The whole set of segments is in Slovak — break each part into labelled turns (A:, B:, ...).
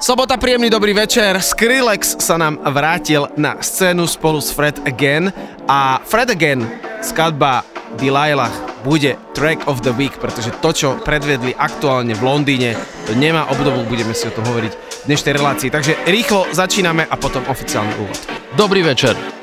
A: Sobota, príjemný dobrý večer. Skrillex sa nám vrátil na scénu spolu s Fred Again a Fred Again, skladba Delilah, bude track of the week, pretože to, čo predvedli aktuálne v Londýne, to nemá obdobu, budeme si o tom hovoriť v dnešnej relácii. Takže rýchlo začíname a potom oficiálny úvod.
B: Dobrý večer.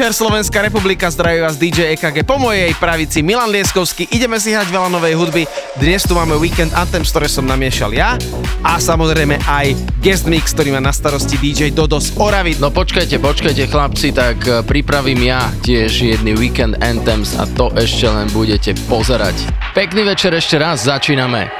A: Večer, Slovenská republika, zdraví vás DJ EKG po mojej pravici Milan Lieskovský. Ideme si hrať veľa novej hudby. Dnes tu máme Weekend Anthem, ktoré som namiešal ja a samozrejme aj guest mix, ktorý má na starosti DJ Dodo z Oravy.
C: No počkajte, počkajte chlapci, tak e, pripravím ja tiež jedný Weekend Anthems a to ešte len budete pozerať. Pekný večer ešte raz, začíname.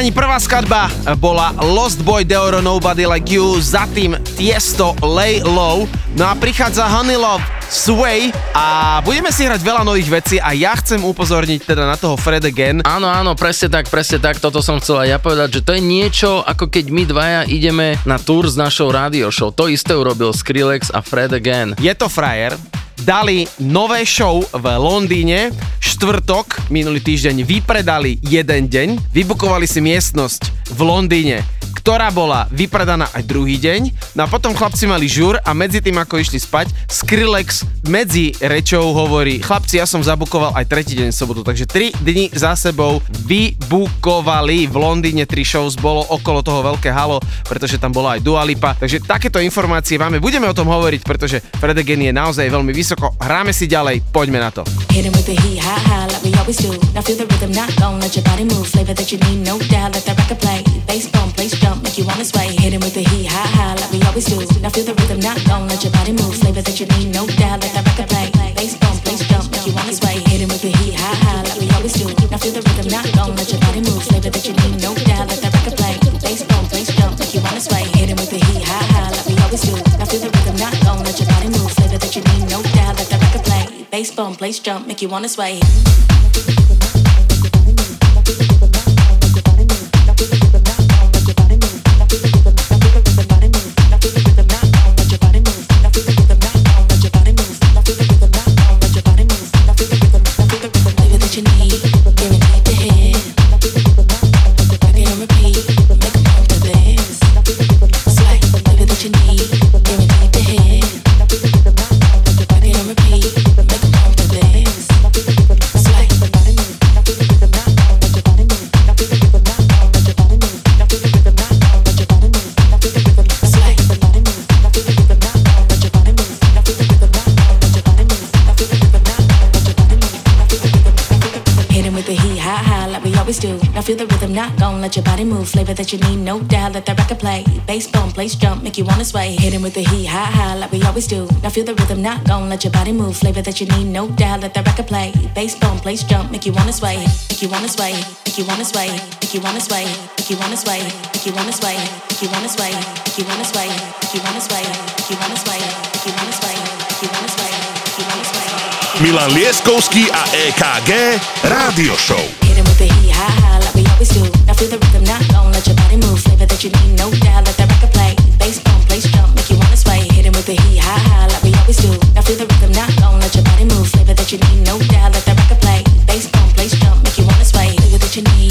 A: Páni, prvá skladba bola Lost Boy Deoro Nobody Like You, za tým Tiesto Lay Low, no a prichádza Honey Love Sway a budeme si hrať veľa nových vecí a ja chcem upozorniť teda na toho Fred again.
C: Áno, áno, presne tak, presne tak, toto som chcel aj ja povedať, že to je niečo, ako keď my dvaja ideme na tour s našou radio show. To isté urobil Skrillex a Fred again.
A: Je to frajer, dali nové show v Londýne, štvrtok, minulý týždeň vypredali jeden deň, vybukovali si miestnosť v Londýne, ktorá bola vypredaná aj druhý deň, no a potom chlapci mali žur a medzi tým, ako išli spať, Skrillex medzi rečou hovorí, chlapci, ja som zabukoval aj tretí deň sobotu, takže 3 dni za sebou vybukovali v Londýne, tri shows, bolo okolo toho veľké halo, pretože tam bola aj Dua Lipa, takže takéto informácie máme, budeme o tom hovoriť, pretože Fred again je naozaj veľmi vysoko, hráme si ďalej, poďme na to.
D: Now feel the rhythm, not gon' let your body move. Flavor that you need, no doubt. Let the record play. Bass bump, place jump, make you wanna sway. Hit 'em with the heat, high, high, like we always do. Now feel the rhythm, not gon' let your body move. Flavor that you need, no doubt. Let the record play. Bass bump, place jump, make you wanna sway. Hit 'em with the heat, high, high, like we always do. Now feel the rhythm, not gon' let your body move. Flavor that you need, no doubt. Let the record play. Bass bump, place jump, make you wanna sway. Hit 'em with the heat, high, high, like we always do. Now feel the rhythm, not gon' let your body move. Flavor that you need, no doubt. Let the record play. Bass bump, place jump, make you wanna sway. Now feel the rhythm, not gon' let your body move. Flavor that you need, no doubt. Let the record play. Bass bump, place jump, make you wanna sway. Hit him with the heat, high high, like we always do. Now feel the rhythm, not gon' let your body move. Flavor that you need, no doubt. Let the record play. Bass bump, place jump, make you wanna sway. Make you wanna sway. Make you wanna sway. Make you wanna sway. Make you wanna sway. Make you wanna sway. Make you wanna sway. Make you wanna sway. Make you wanna sway. Make you wanna sway. Make you wanna sway. Make you wanna sway. Make you wanna sway.
E: Milan Lieskovský a EKG Rádio Show.
D: Hit him with the heat, high, high, always do. Now feel the rhythm, not gon' let your body move. Flavor that you need, no doubt. Let that record play. Bass bump, place jump, make you wanna sway. Hit him with the heat, high, high, like we always do. Now feel the rhythm, not gon' let your body move. Flavor that you need, no doubt. Let that record play. Bass bump, place jump, make you wanna sway. Flavor that you need,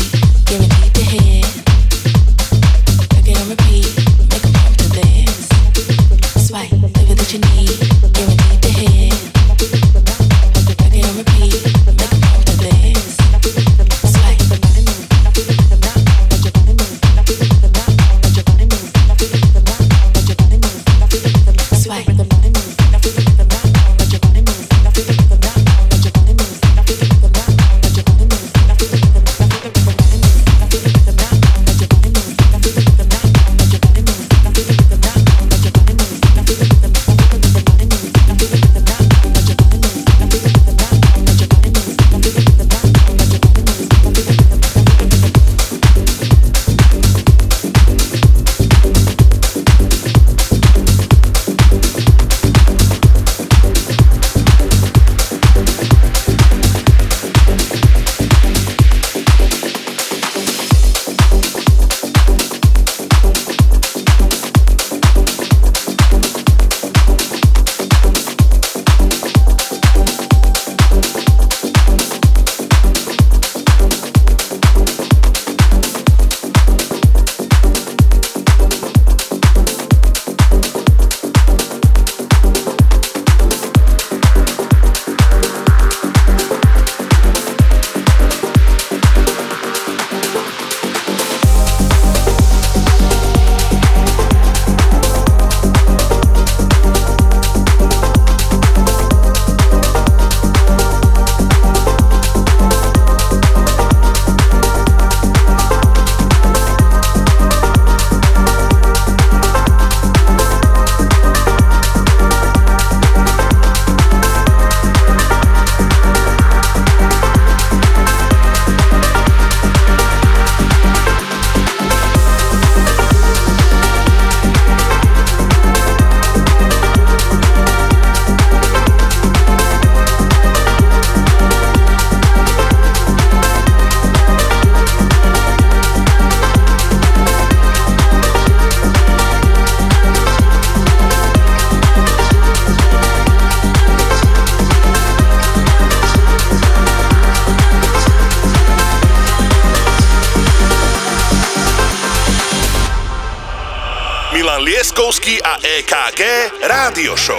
E: Radioso.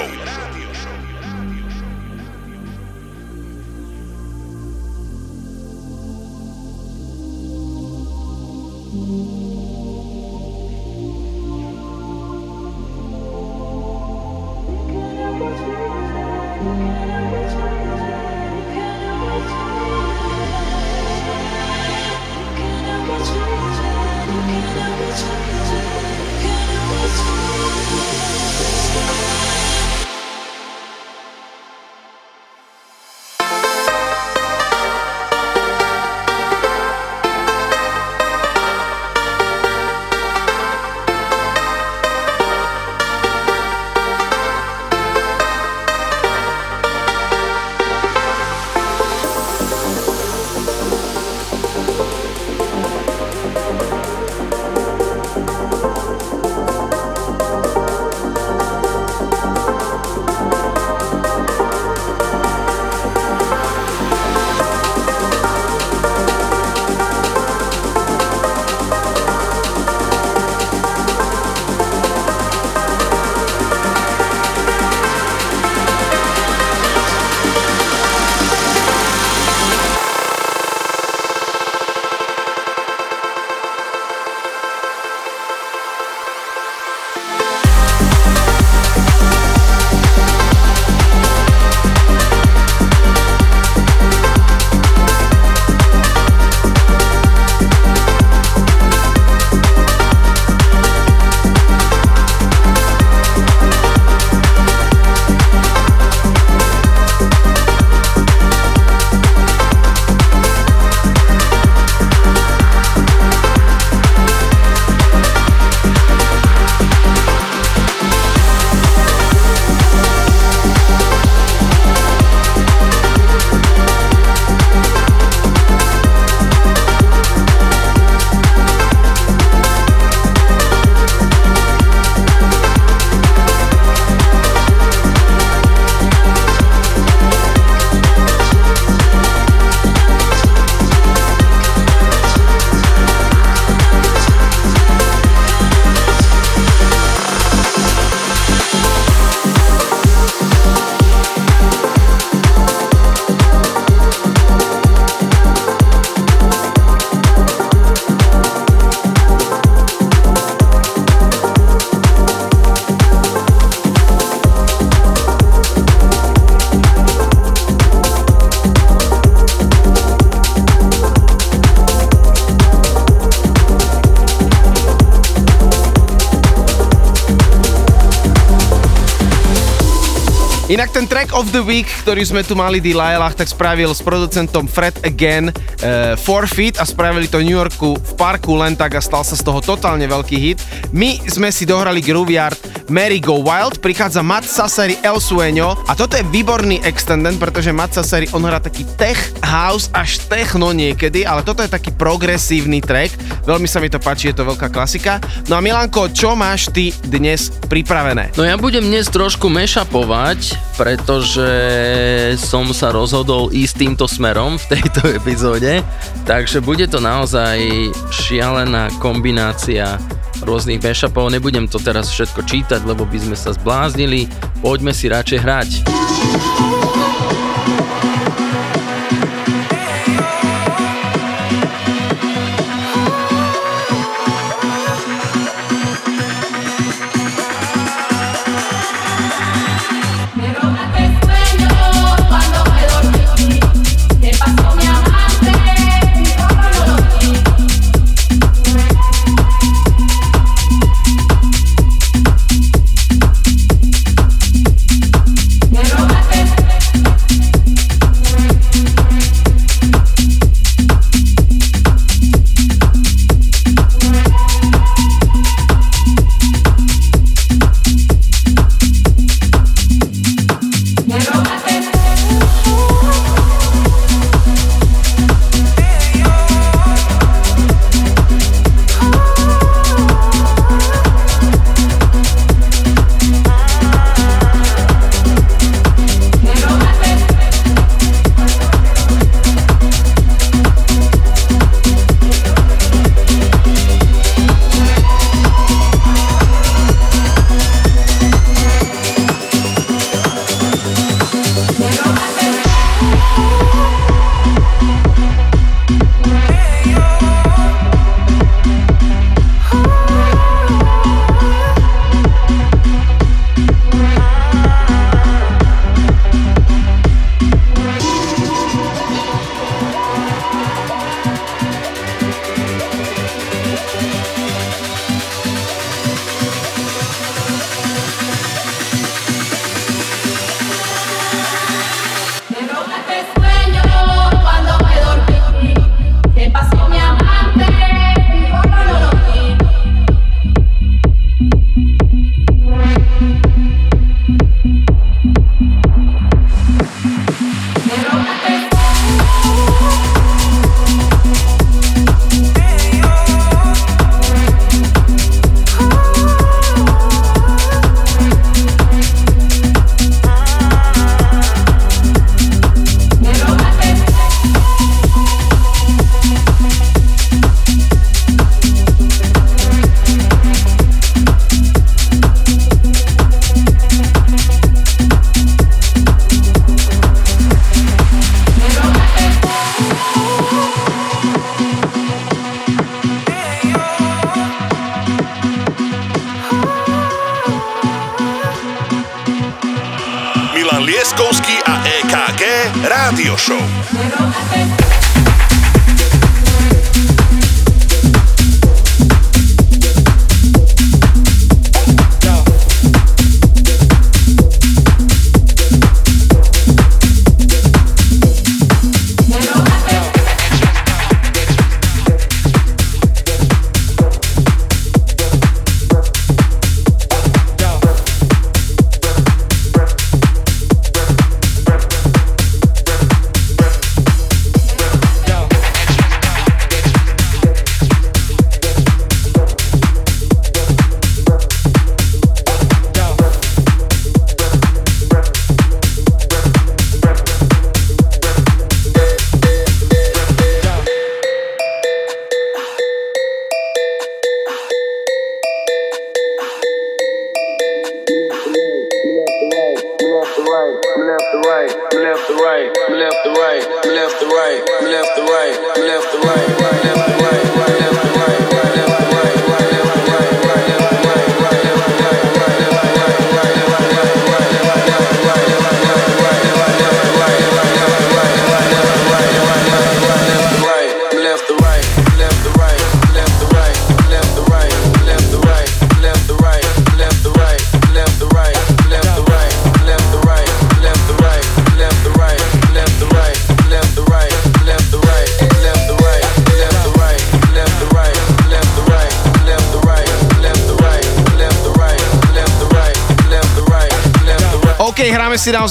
A: Inak ten track of the week, ktorý sme tu mali Delilah, tak spravil s producentom Fred Again uh, Forfeit a spravili to v New Yorku v parku len tak a stal sa z toho totálne veľký hit. My sme si dohrali Grooveyard Mary Go Wild, prichádza Matt Sasseri El Sueño a toto je výborný extendent, pretože Matt Sasseri on hrá taký tech house až techno niekedy, ale toto je taký progresívny track, veľmi sa mi to páči, je to veľká klasika. No a Milanko, čo máš ty dnes pripravené?
C: No ja budem dnes trošku mešapovať, pretože som sa rozhodol ísť týmto smerom v tejto epizóde, takže bude to naozaj šialená kombinácia rôznych mashupov. Nebudem to teraz všetko čítať, lebo by sme sa zbláznili. Poďme si radšej hrať.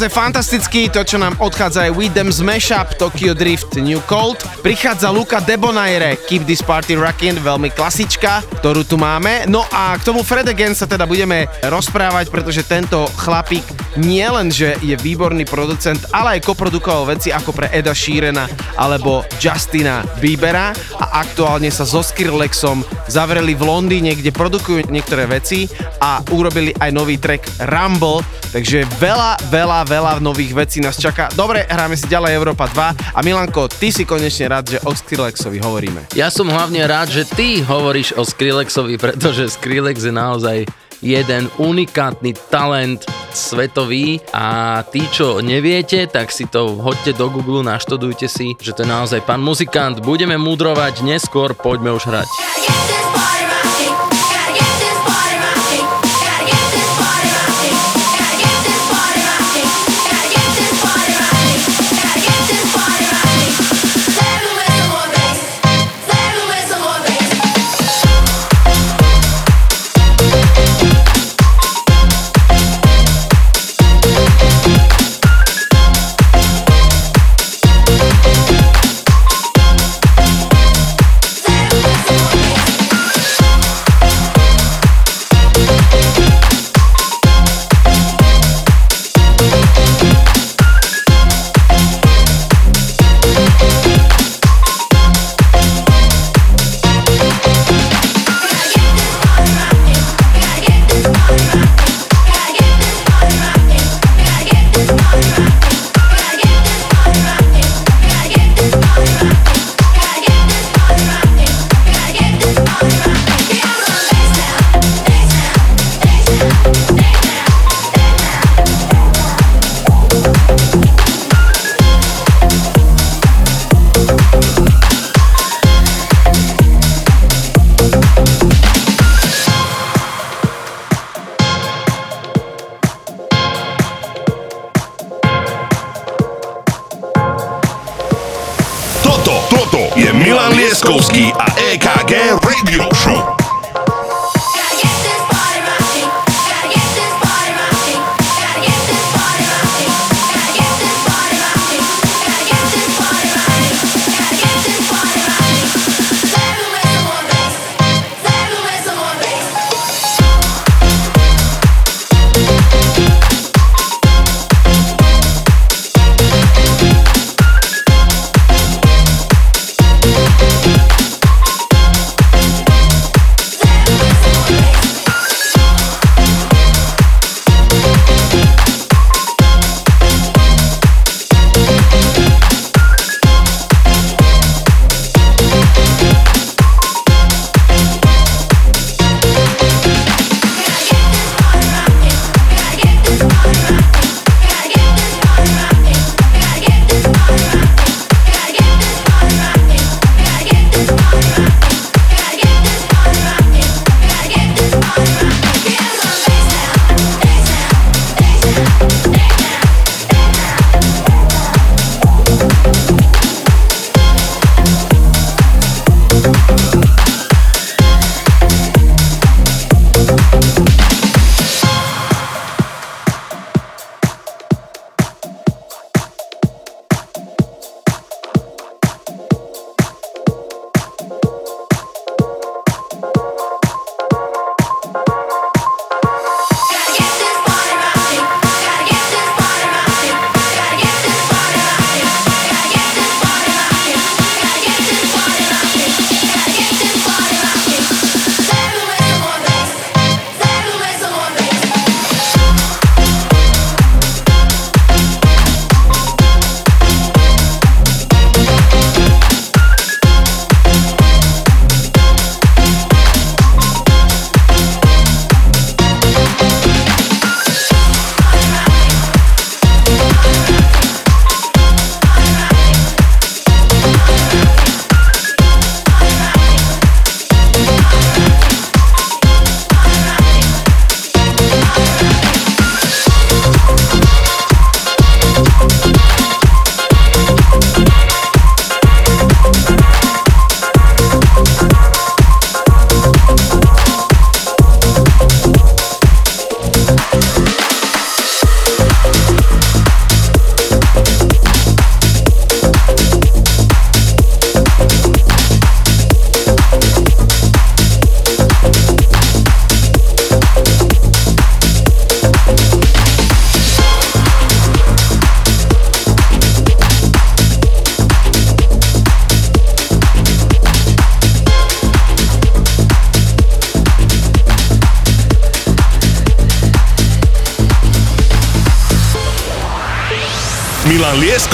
A: Fantastický, to čo nám odchádza aj With Them z Mashup, Tokyo Drift, New Cold. Prichádza Luca Debonaire, Keep This Party Rockin', veľmi klasička, ktorú tu máme. No a k tomu Fred Again sa teda budeme rozprávať, pretože tento chlapík nie len, že je výborný producent, ale aj koprodukoval veci ako pre Eda Sheerana alebo Justina Biebera a aktuálne sa so Skrillexom zavreli v Londýne, kde produkujú niektoré veci a urobili aj nový track Rumble, takže veľa, veľa, veľa nových vecí nás čaká. Dobre, hráme si ďalej Európa 2 a Milanko, ty si konečne rád, že o Skrillexovi hovoríme.
C: Ja som hlavne rád, že ty hovoríš o Skrillexovi, pretože Skrillex je naozaj jeden unikátny talent svetový a tí, čo neviete, tak si to hoďte do Google, naštudujte si, že to je naozaj pán muzikant. Budeme mudrovať neskôr, poďme už hrať.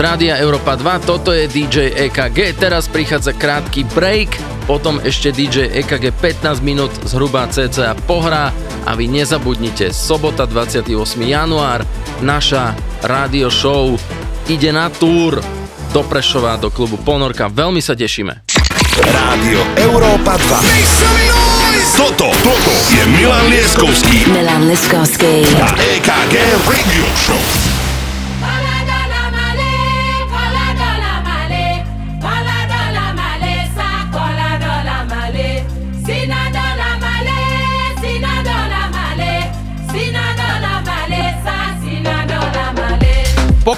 C: Rádia Európa 2, toto je DJ EKG, teraz prichádza krátky break, potom ešte DJ EKG 15 minút zhruba cca pohrá a vy nezabudnite, sobota 28. január, naša rádio show ide na túr do Prešova, do klubu Ponorka, veľmi sa tešíme.
E: Rádio Európa 2 Toto, toto je Milan Lieskovský
D: Milan Liskovský.
E: a EKG Radio Show.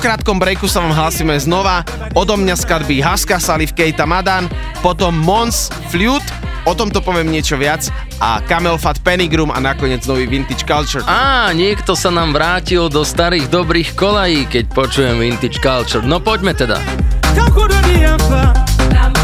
A: Krátkom breaku sa vám hlasíme znova. Odo mňa skladby Haska, Salif, Keita, Madan, potom Mons, Flute, o tomto poviem niečo viac a Camel Fat Penigrum a nakoniec nový Vintage Culture.
C: Á, niekto sa nám vrátil do starých dobrých kolají, keď počujem Vintage Culture. No poďme teda.
E: Toto,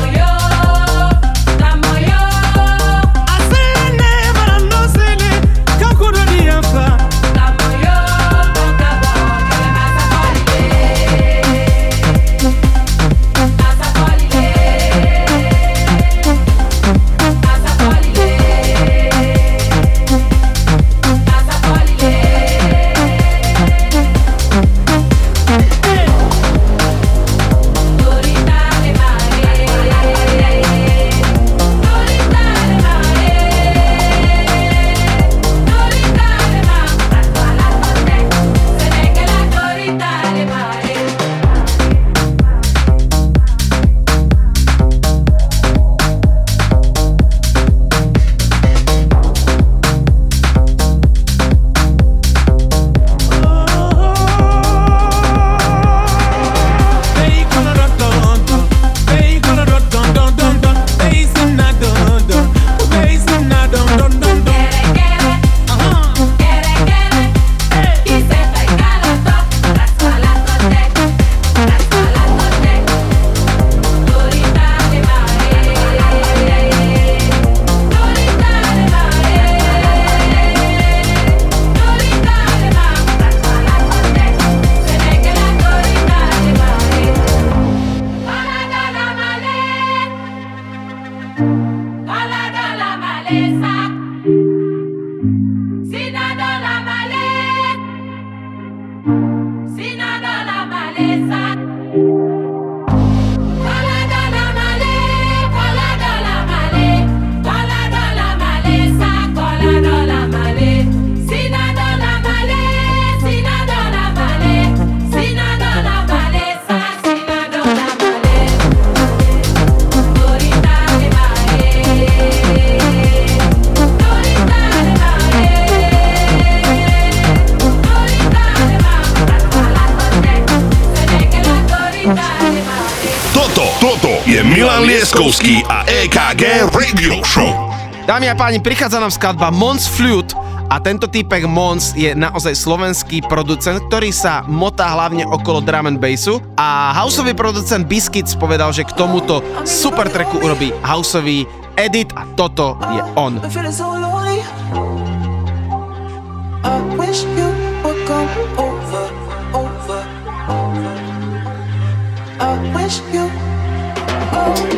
E: Milan Lieskovský a EKG Radio Show.
A: Dámy a páni, prichádza nám skladba Mons Flute a tento týpek Mons je naozaj slovenský producent, ktorý sa motá hlavne okolo drum and bassu a houseový producent Biscuits povedal, že k tomuto super tracku urobí houseový edit a toto je on.
F: I wish you would come over, Oh, I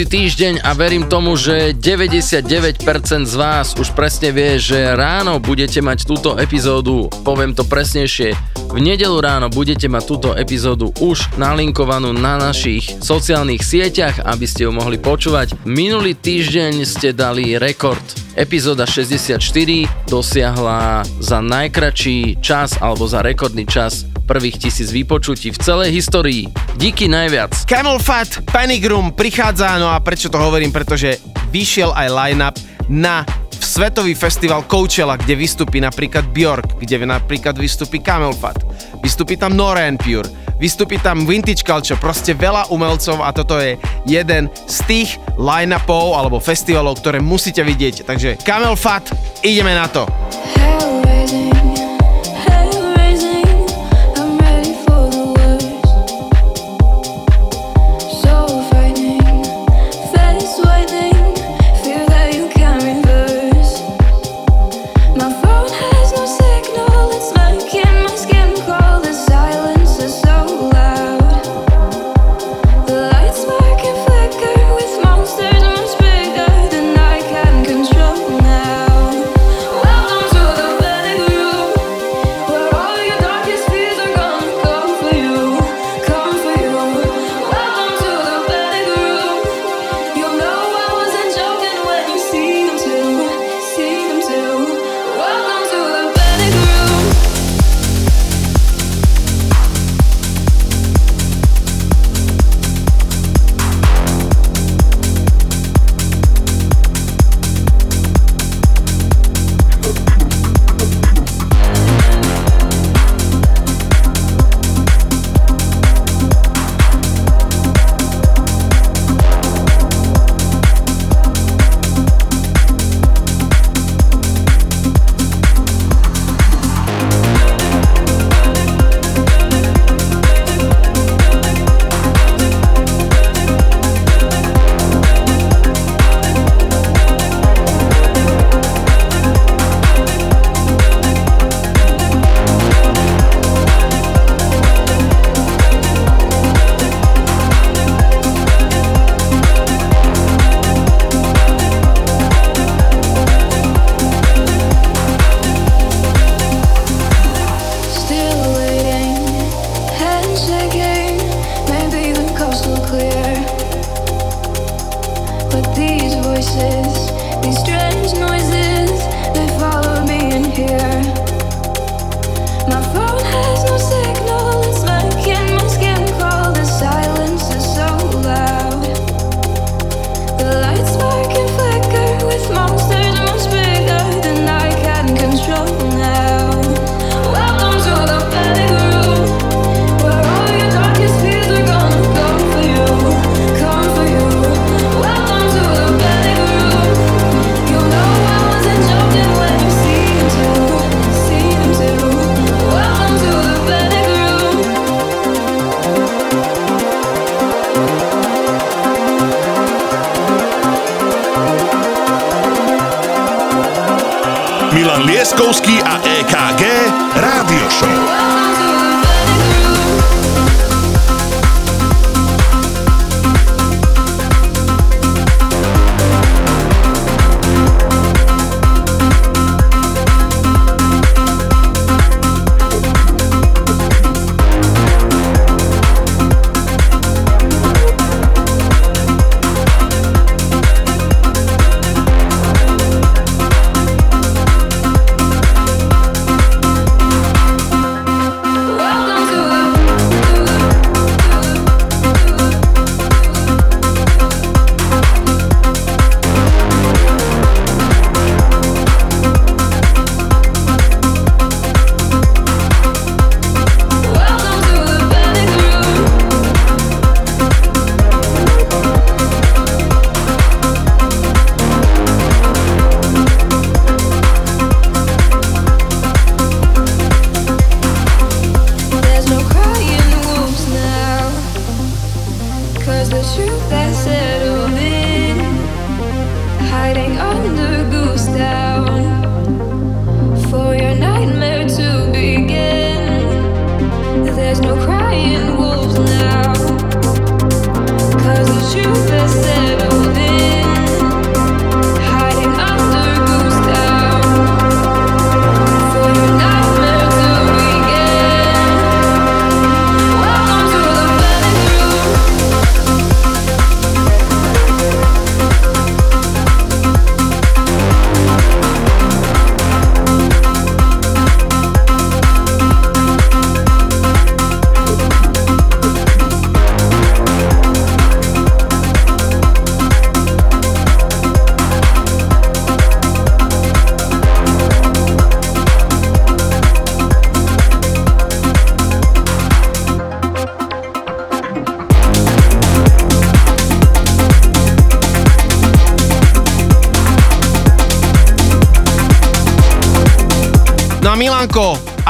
C: každý týždeň a verím tomu, že 99% z vás už presne vie, že ráno budete mať túto epizódu, poviem to presnejšie, v nedelu ráno budete mať túto epizódu už nalinkovanú na našich sociálnych sieťach, aby ste ju mohli počúvať. Minulý týždeň ste dali rekord. Epizóda 64 dosiahla za najkračší čas alebo za rekordný čas prvých tisíc vypočutí v celej histórii. Díky najviac.
A: Camel Fat, Panic Room prichádza, no a prečo to hovorím, pretože vyšiel aj line-up na svetový festival Coachella, kde vystupí napríklad Bjork, kde napríklad vystupí Camel Fat, vystupí tam Nora and Pure, vystupí tam Vintage Culture, proste veľa umelcov a toto je jeden z tých line-upov alebo festivalov, ktoré musíte vidieť. Takže Camel Fat, ideme na to.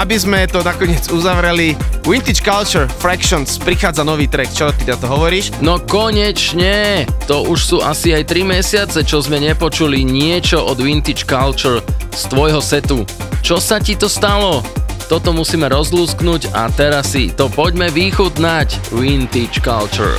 A: aby sme to nakoniec uzavreli, Vintage Culture Fractions prichádza nový track, čo ty na to hovoríš?
C: No konečne! To už sú asi aj 3 mesiace, čo sme nepočuli niečo od Vintage Culture z tvojho setu. Čo sa ti to stalo? Toto musíme rozlúsknuť a teraz si to poďme vychutnať Vintage Culture.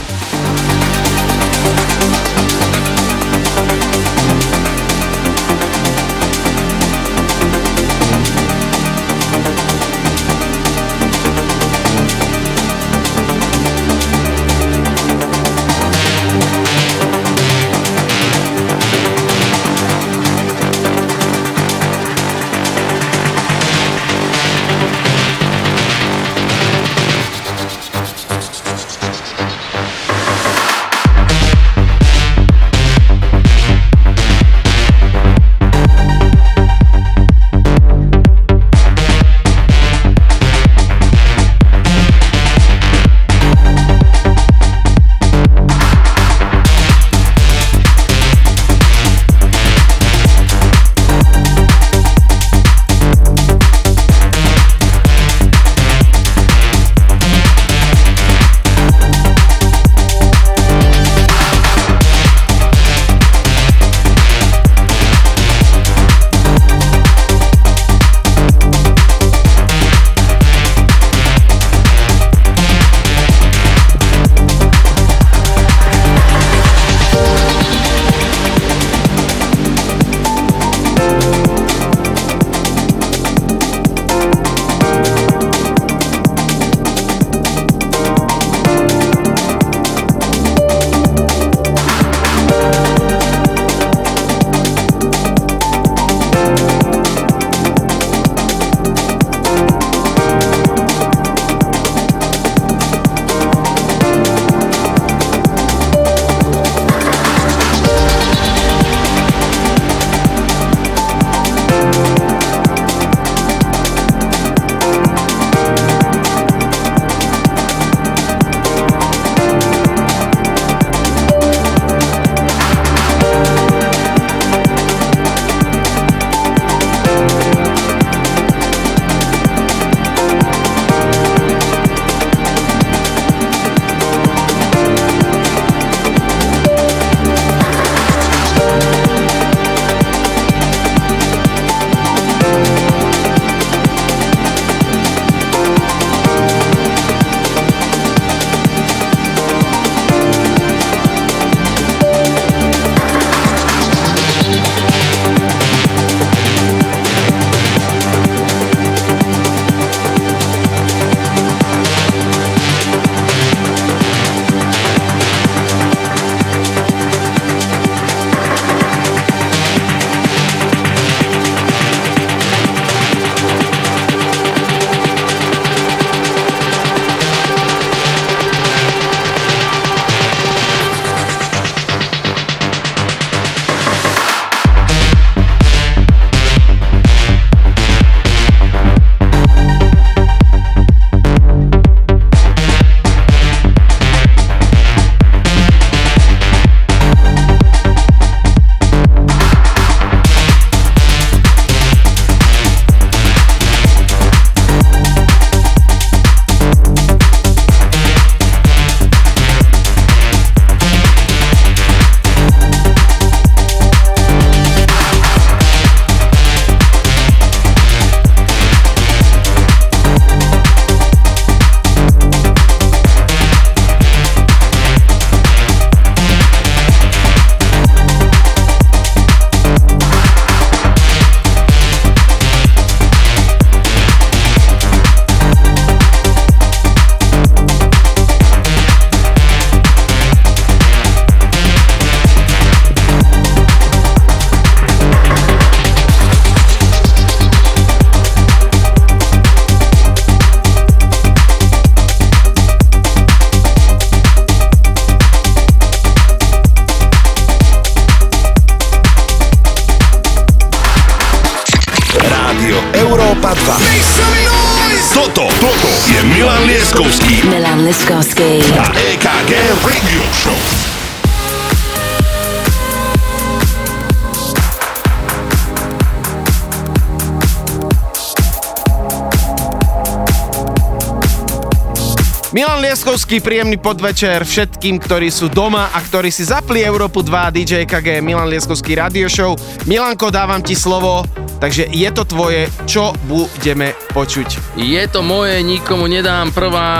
A: Lieskovský, príjemný podvečer všetkým, ktorí sú doma a ktorí si zapli Európu 2 DJ KG Milan Lieskovský radio show. Milanko, dávam ti slovo, takže je to tvoje, čo budeme počuť.
C: Je to moje, nikomu nedám prvá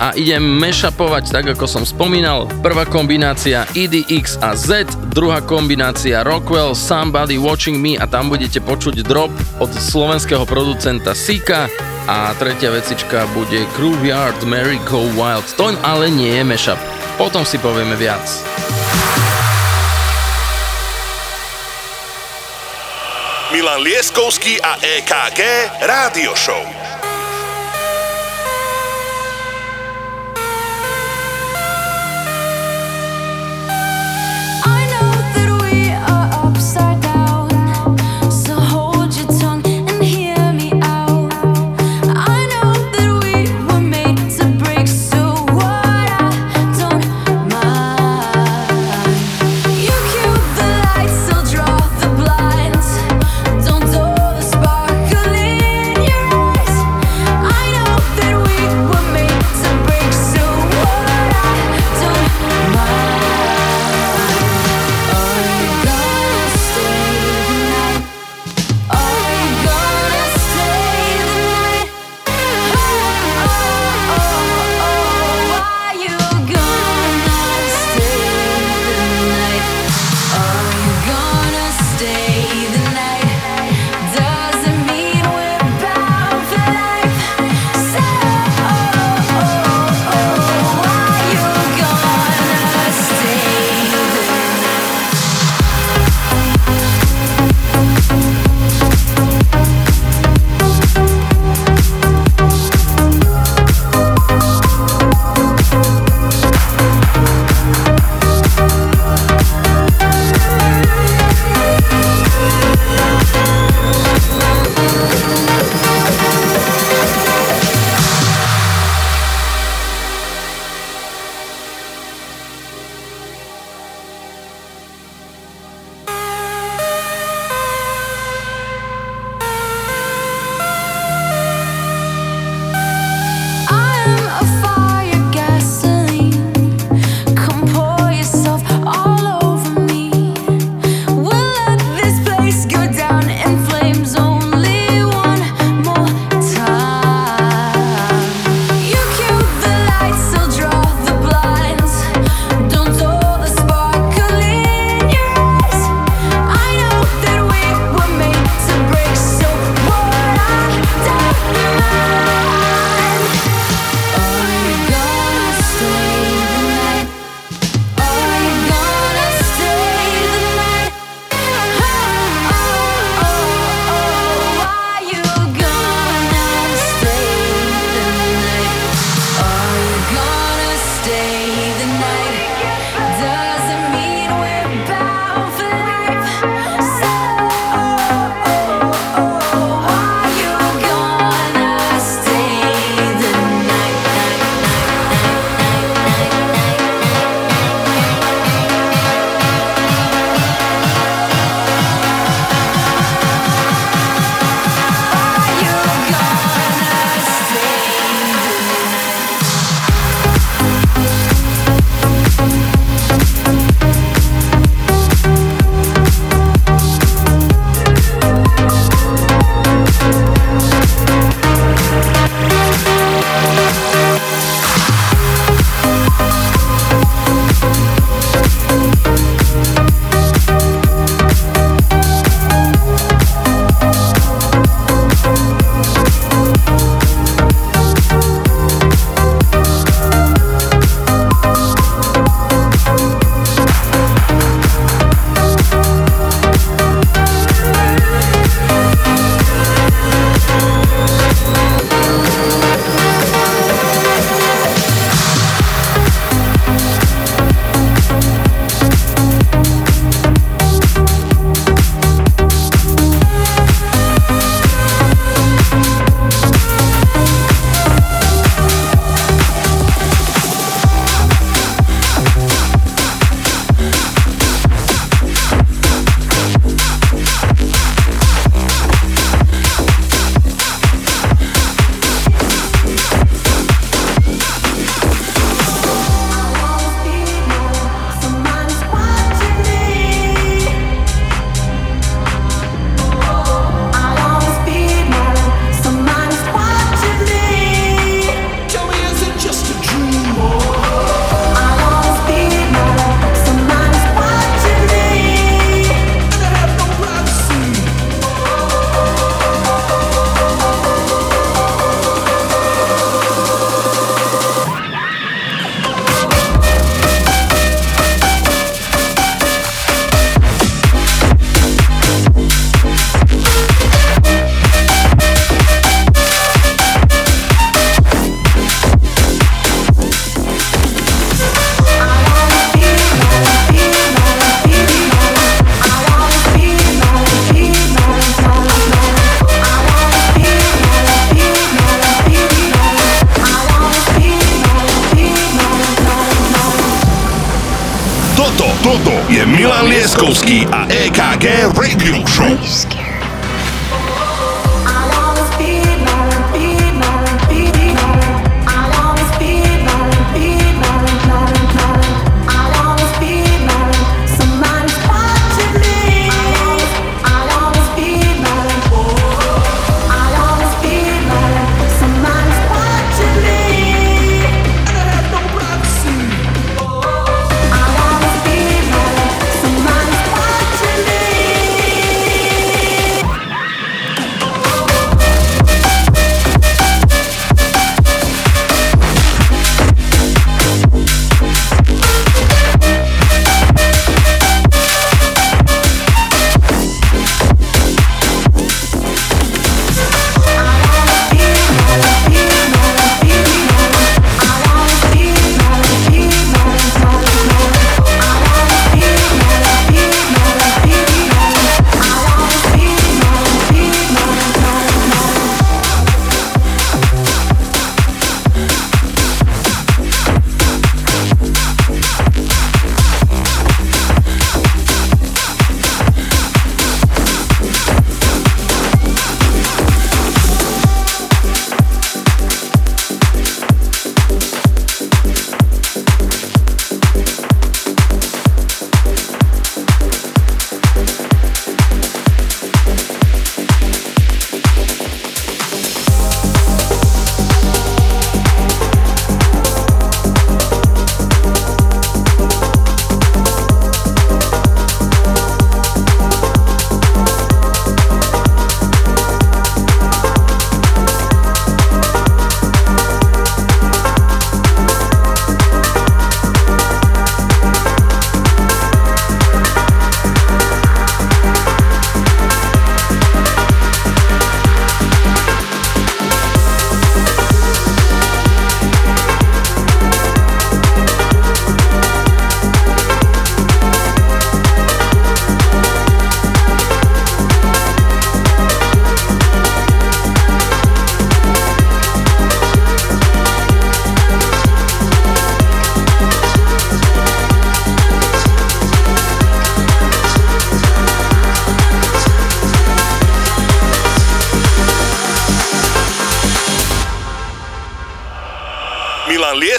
C: a idem mešapovať tak, ako som spomínal. Prvá kombinácia EDX a Z, druhá kombinácia Rockwell, Somebody Watching Me a tam budete počuť drop od slovenského producenta Sika a tretia vecička bude Grooveyard Mary Go Wild. To ale nie je mashup. Potom si povieme viac.
G: Milan Lieskovský a EKG Rádio Show.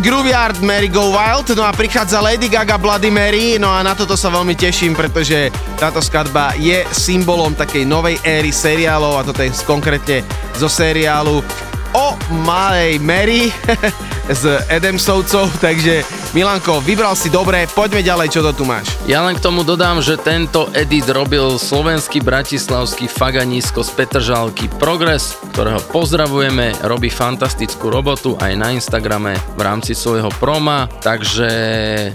A: Gruviard Grooveyard Mary Go Wild, no a prichádza Lady Gaga Bloody Mary, no a na toto sa veľmi teším, pretože táto skladba je symbolom takej novej éry seriálov a toto je konkrétne zo seriálu o malej Mary s Edemsovcov, takže Milanko, vybral si dobre, poďme ďalej, čo to tu máš.
C: Ja len k tomu dodám, že tento edit robil slovenský bratislavský faganisko z Petržalky Progress ktorého pozdravujeme, robí fantastickú robotu aj na Instagrame v rámci svojho proma, takže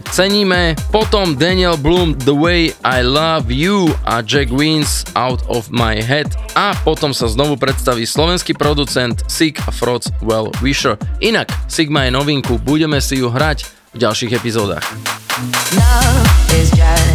C: ceníme. Potom Daniel Bloom The Way I Love You a Jack Wins Out of My Head a potom sa znovu predstaví slovenský producent Sig Frods Well Wisher. Inak Sigma je novinku, budeme si ju hrať v ďalších epizódach.
G: Love is just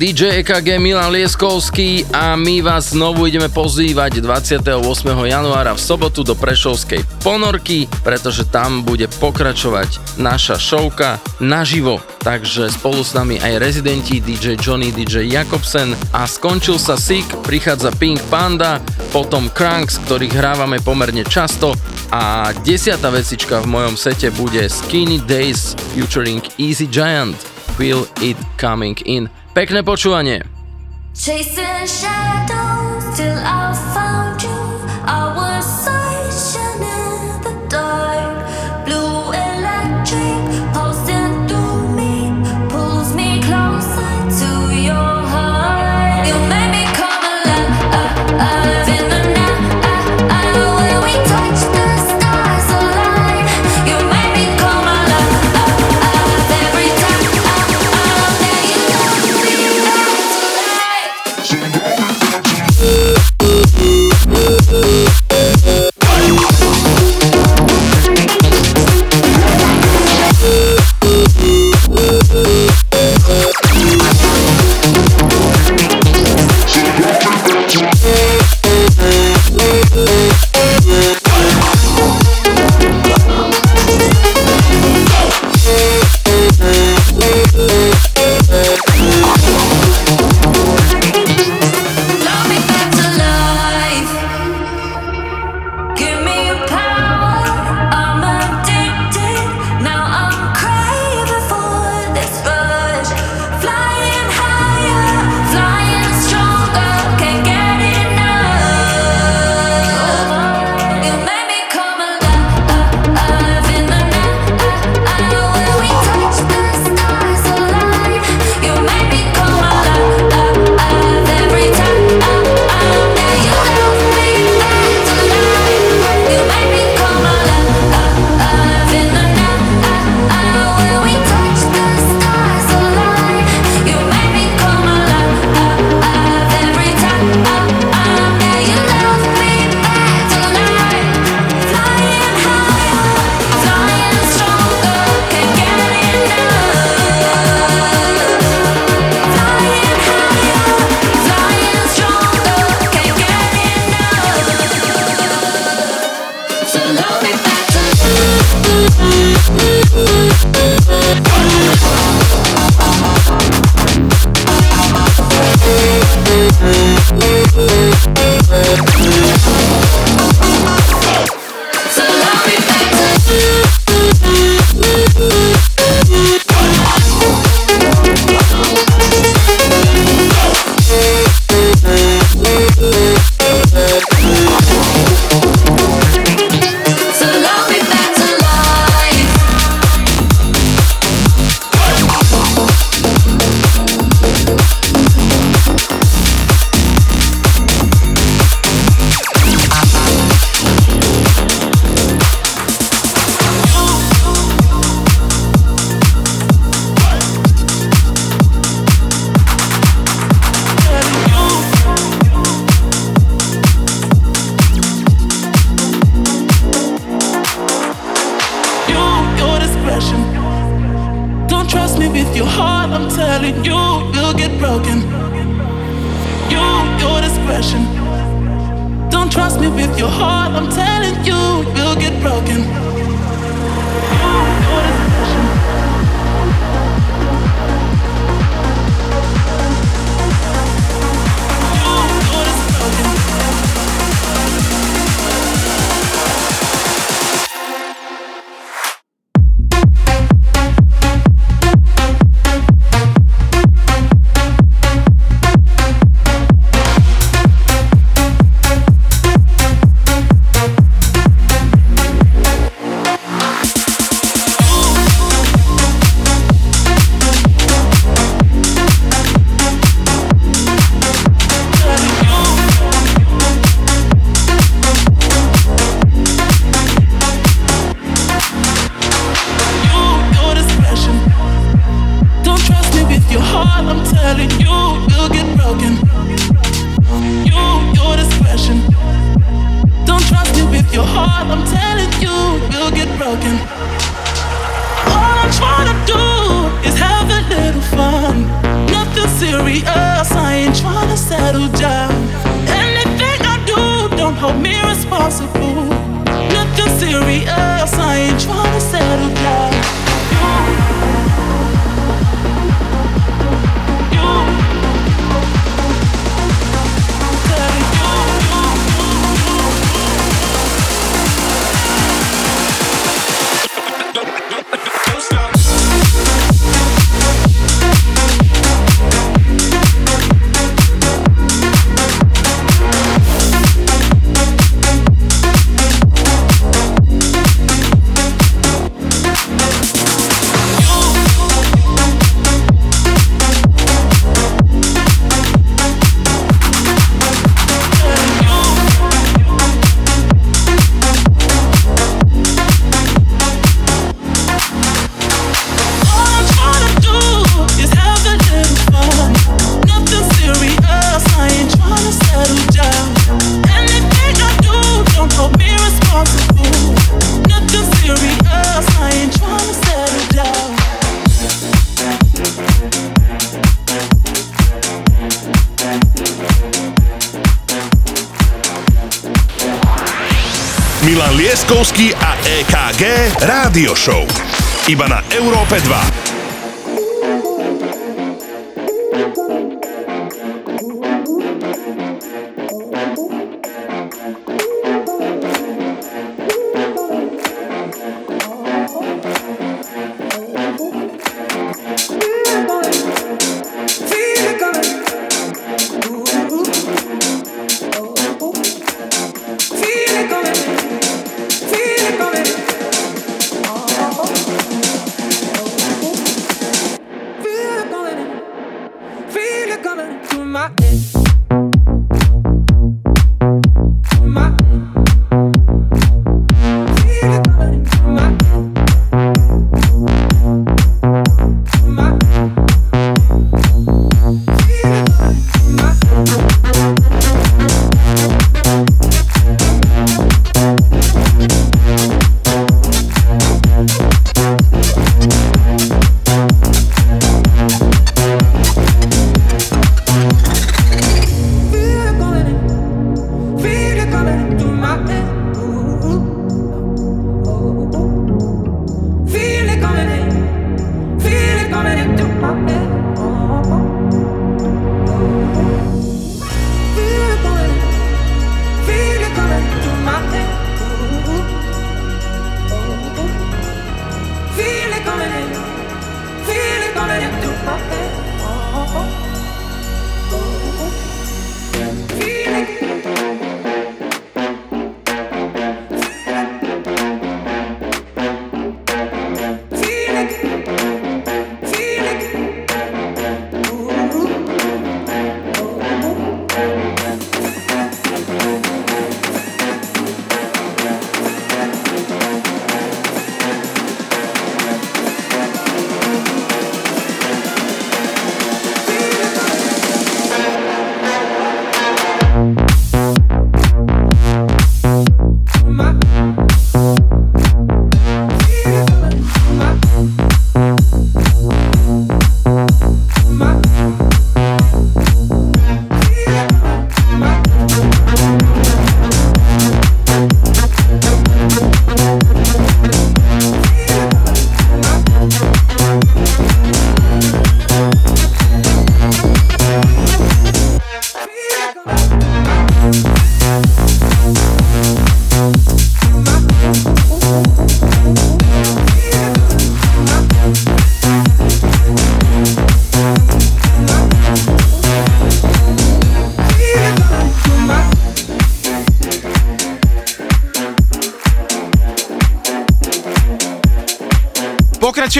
C: DJ EKG Milan Lieskovský a my vás znovu ideme pozývať 28. januára v sobotu do Prešovskej ponorky, pretože tam bude pokračovať naša šovka naživo. Takže spolu s nami aj rezidenti DJ Johnny, DJ Jakobsen a skončil sa Sick, prichádza Pink Panda, potom Cranks, ktorých hrávame pomerne často a desiatá vecička v mojom sete bude Skinny Days featuring Easy Giant. Feel It Coming In. Pekné počúvanie.
G: Chasing shadows till I found you. I was searching in the dark, blue electric.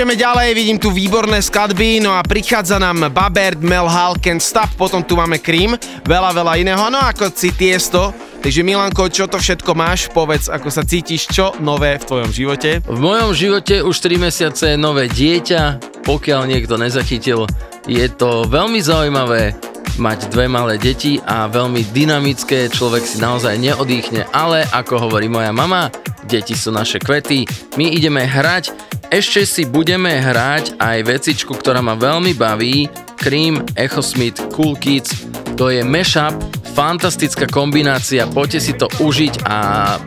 A: Pokračujeme ďalej, vidím tu výborné skladby, no a prichádza nám Babert, Mel Hall, Can't Stop, potom tu máme Cream, veľa, veľa iného, no ako si tiesto. Takže Milanko, čo to všetko máš? Povedz, ako sa cítiš, čo nové v tvojom živote?
C: V mojom živote už 3 mesiace nové dieťa, pokiaľ niekto nezachytil. Je to veľmi zaujímavé mať dve malé deti a veľmi dynamické, človek si naozaj neodýchne, ale ako hovorí moja mama, deti sú naše kvety, my ideme hrať, ešte si budeme hrať aj vecičku, ktorá ma veľmi baví, Cream, Echo Smith, Cool Kids. To je mashup, fantastická kombinácia, poďte si to užiť a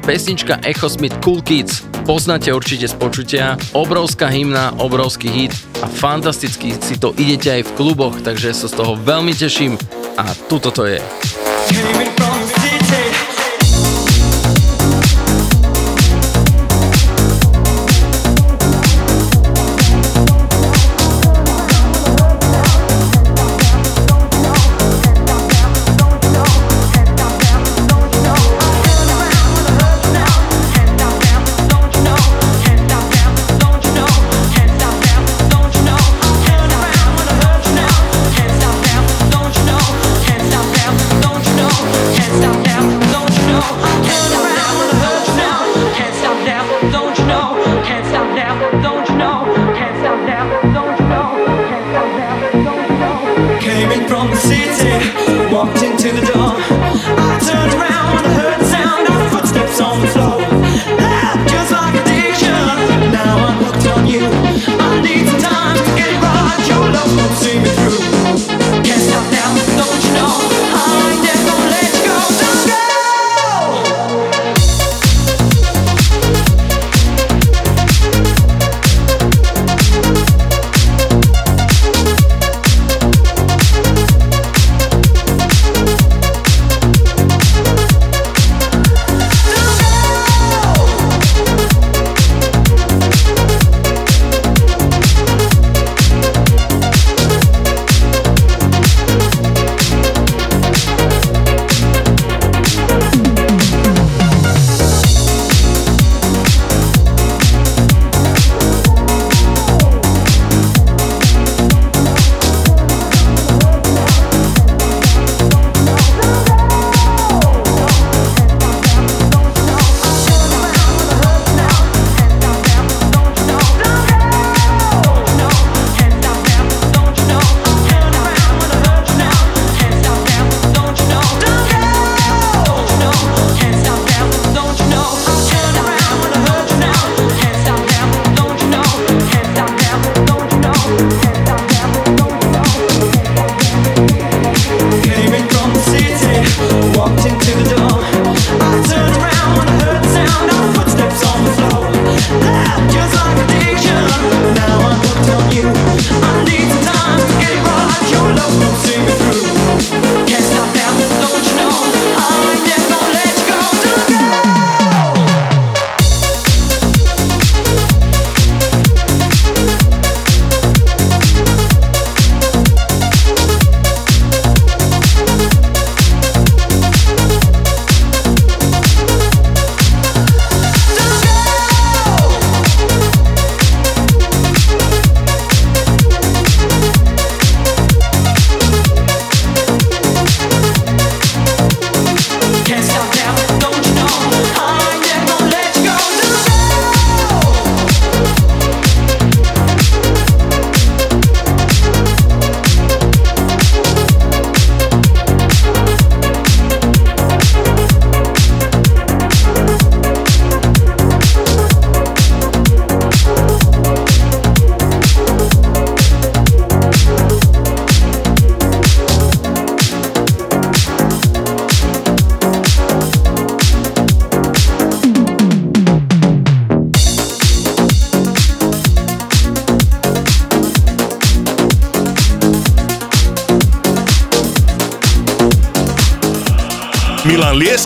C: pesnička Echo Smith Cool Kids poznáte určite z počutia. Obrovská hymna, obrovský hit a fantasticky si to idete aj v kluboch, takže sa z toho veľmi teším a tuto to je.
H: Came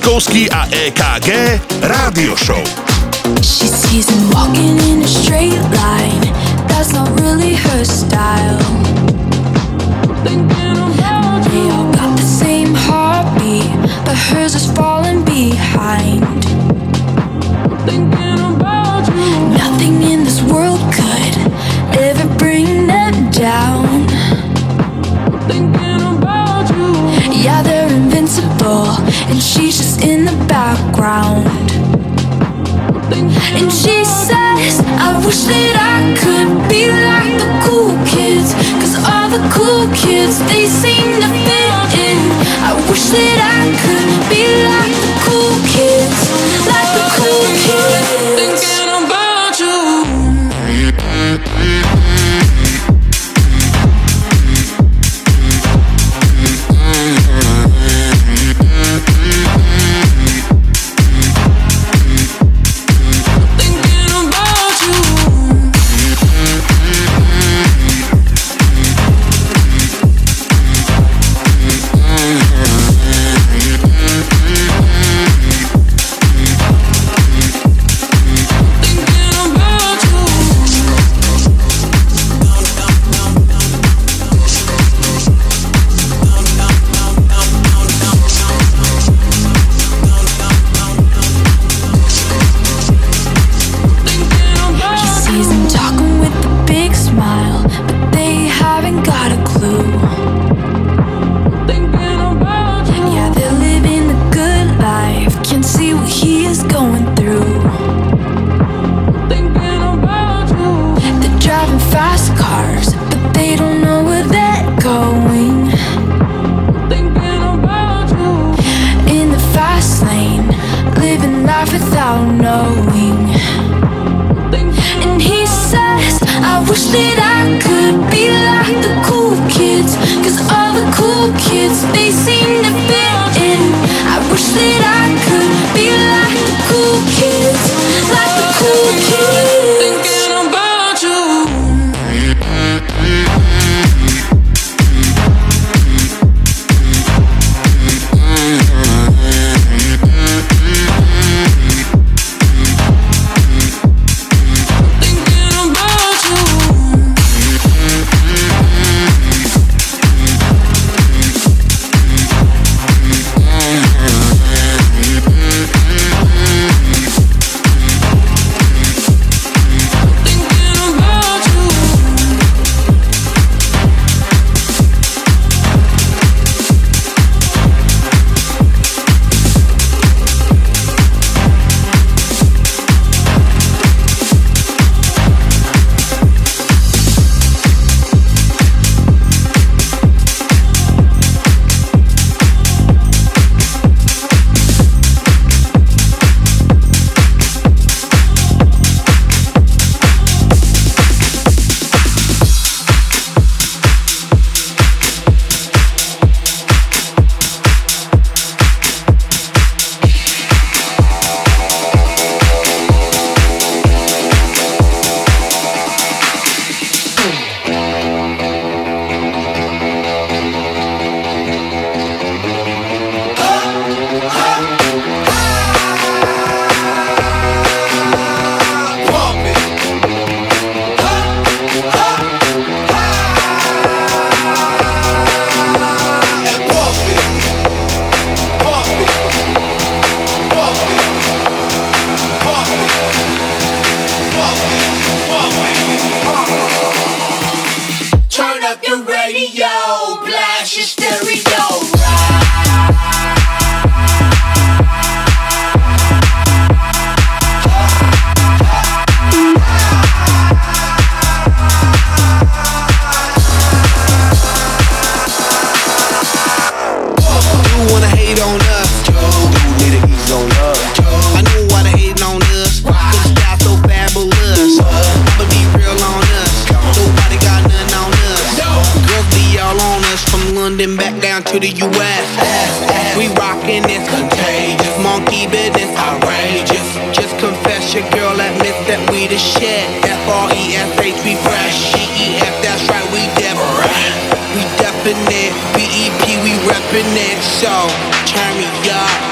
E: Lieskovský a EKG Rádio Show.
G: She sees him walking in a straight line. That's not really her style. Wish that I could be like the cool kids. Cause all the cool kids, they seem to
I: race, we fresh. E-E-F, that's right, we deaf. We deaf it. B-E-P, we reppin' it. So, turn me up.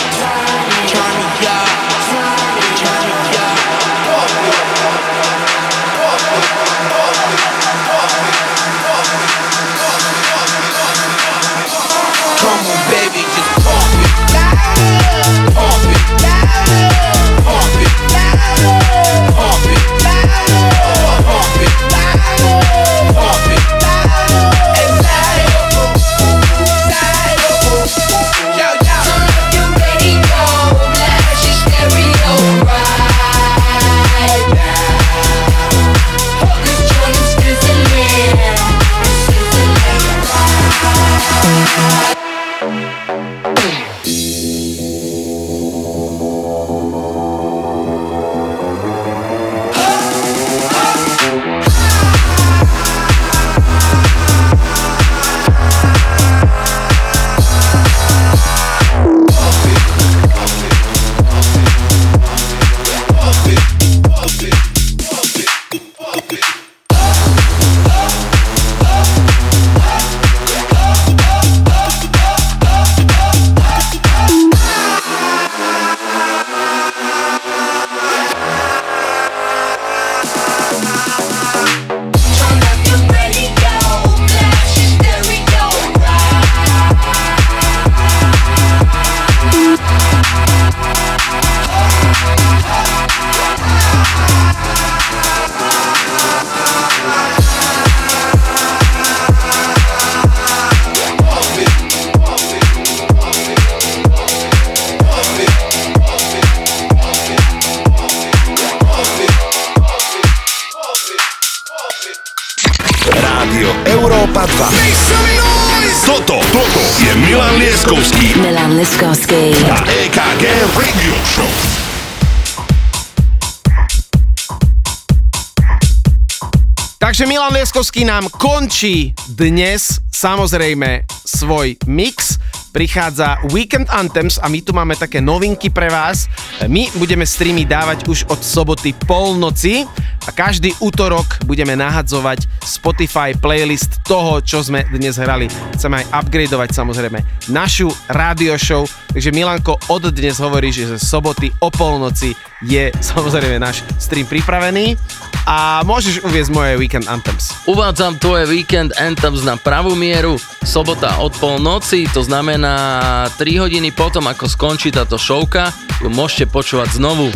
E: Milan Lieskovský
A: nám končí dnes samozrejme svoj mix. Prichádza Weekend Anthems a my tu máme také novinky pre vás. My budeme streamy dávať už od soboty polnoci a každý útorok budeme nahadzovať Spotify playlist toho, čo sme dnes hrali. Chceme aj upgradeovať samozrejme našu radio show, takže Milanko od dnes hovorí, že soboty o polnoci je samozrejme náš stream pripravený a môžeš uviezť moje Weekend Anthems.
C: Uvádzam tvoje Weekend Anthems na pravú mieru. Sobota od polnoci, to znamená 3 hodiny potom, ako skončí táto showka, ju môžete počúvať znovu.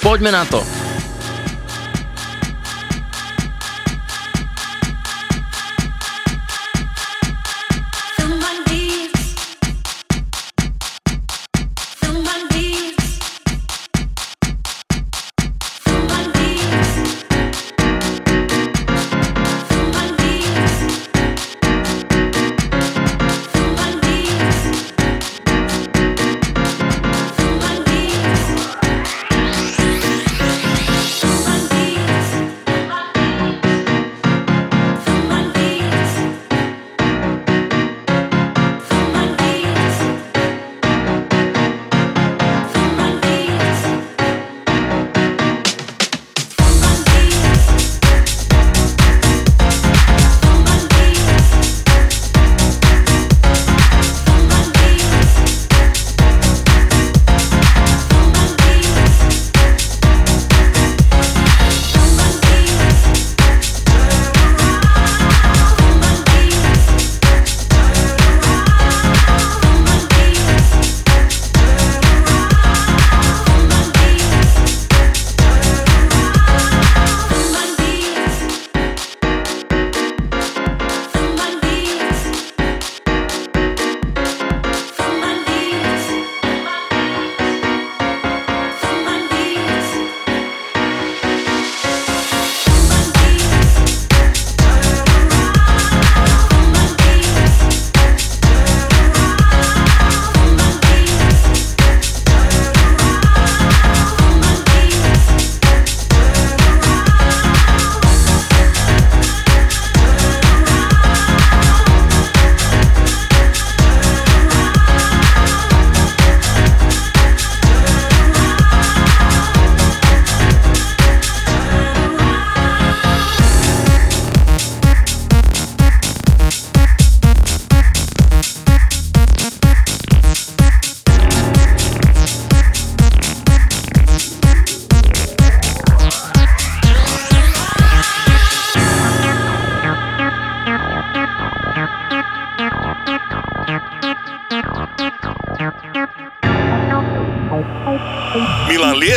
C: Poďme na to.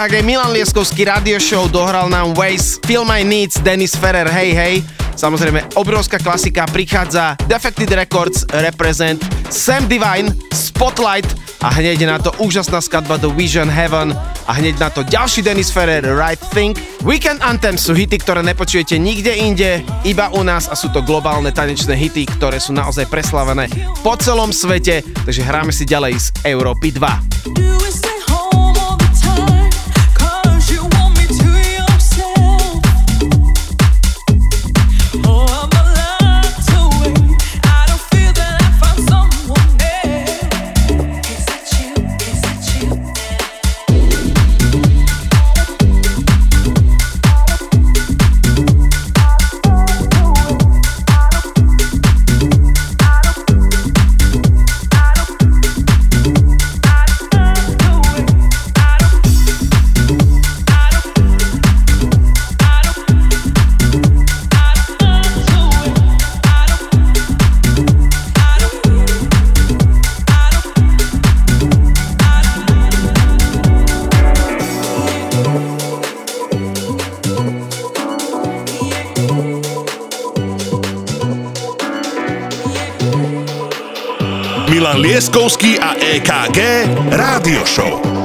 A: Je Milan Lieskovský radio show dohral nám Waze, Feel My Needs, Dennis Ferrer, hej hej. Samozrejme, obrovská klasika prichádza Defected Records, Represent, Sam Divine, Spotlight a hneď na to úžasná skladba The Vision Heaven a hneď na to ďalší Dennis Ferrer, Right Think. Weekend Anthem sú hity, ktoré nepočujete nikde inde, iba u nás a sú to globálne tanečné hity, ktoré sú naozaj preslavené po celom svete, takže hráme si ďalej z Európy 2.
E: EKG Rádio Show.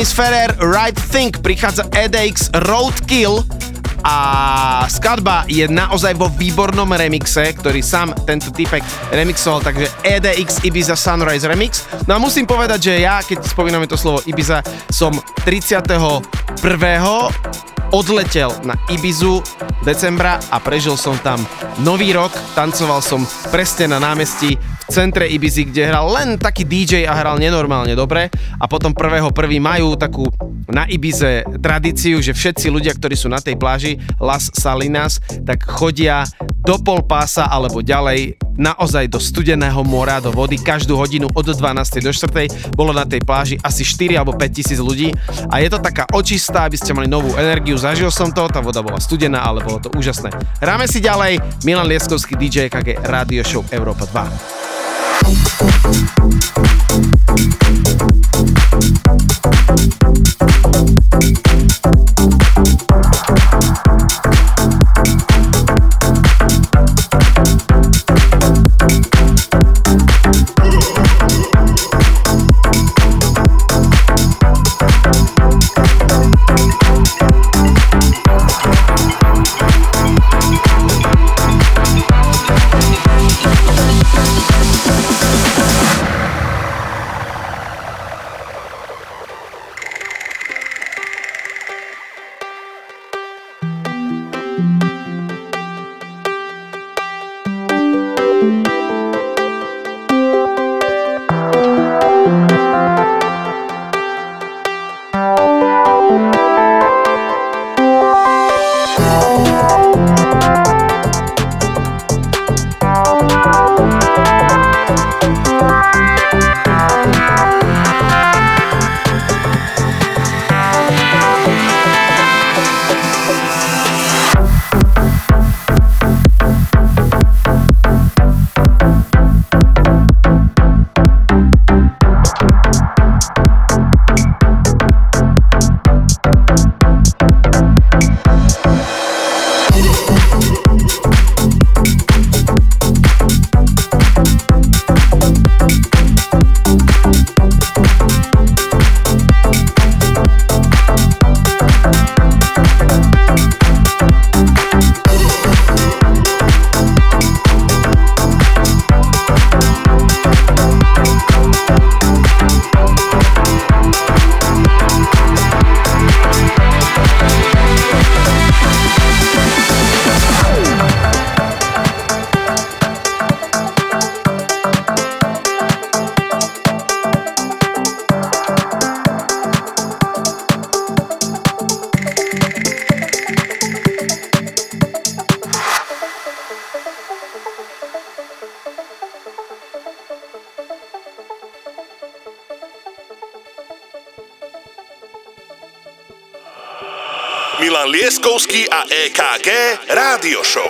A: Dennis Ferrer, Right Think, prichádza EDX Roadkill a skladba je naozaj vo výbornom remixe, ktorý sám tento typek remixoval, takže EDX Ibiza Sunrise Remix. No a musím povedať, že ja, keď spomíname to slovo Ibiza, som 31 odletel na Ibizu decembra a prežil som tam nový rok, tancoval som presne na námestí v centre Ibizy, kde hral len taký DJ a hral nenormálne dobre a potom prvého prvý majú takú na Ibize tradíciu, že všetci ľudia, ktorí sú na tej pláži Las Salinas, tak chodia do pol pása alebo ďalej naozaj do studeného mora, do vody. Každú hodinu od 12. do 4. bolo na tej pláži asi 4 alebo 5 tisíc ľudí a je to taká očistá, aby ste mali novú energiu. Zažil som to, tá voda bola studená, ale bolo to úžasné. Hráme si ďalej Milan Lieskovský DJ KG Radio Show Európa 2.
E: EKG Rádio Show.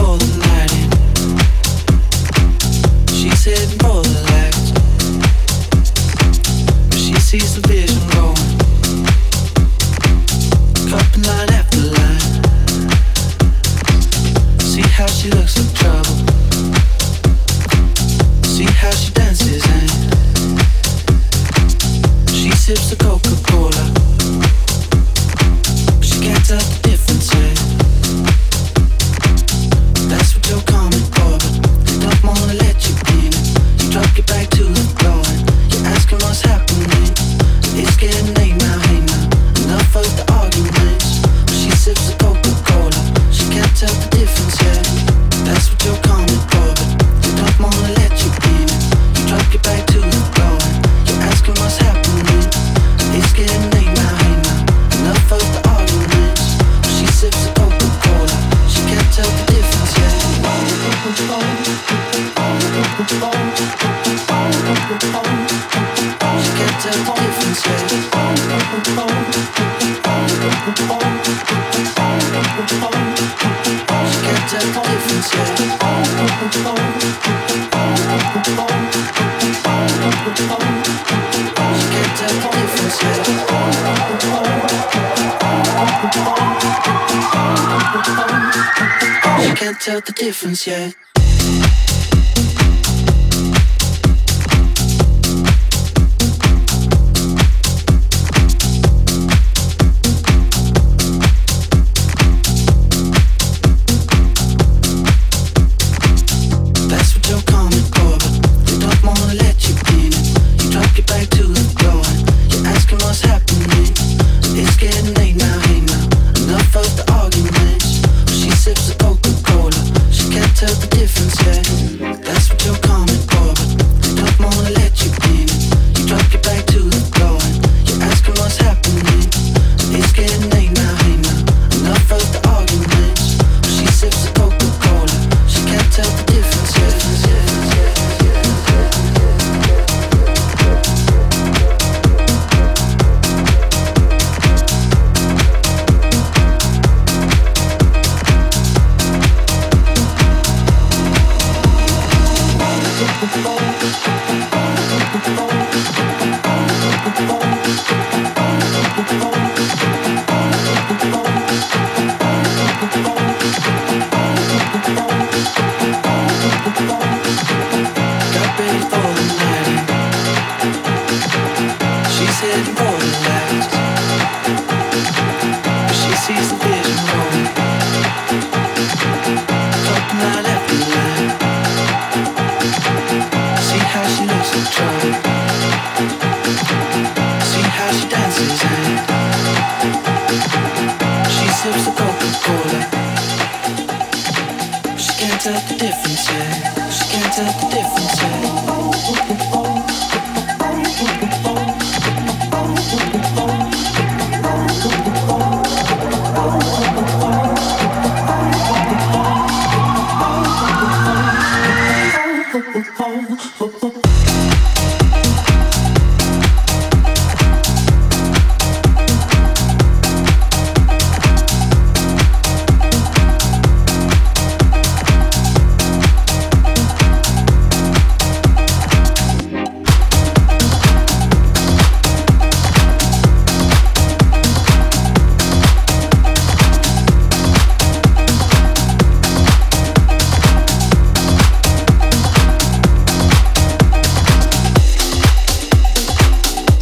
J: yet.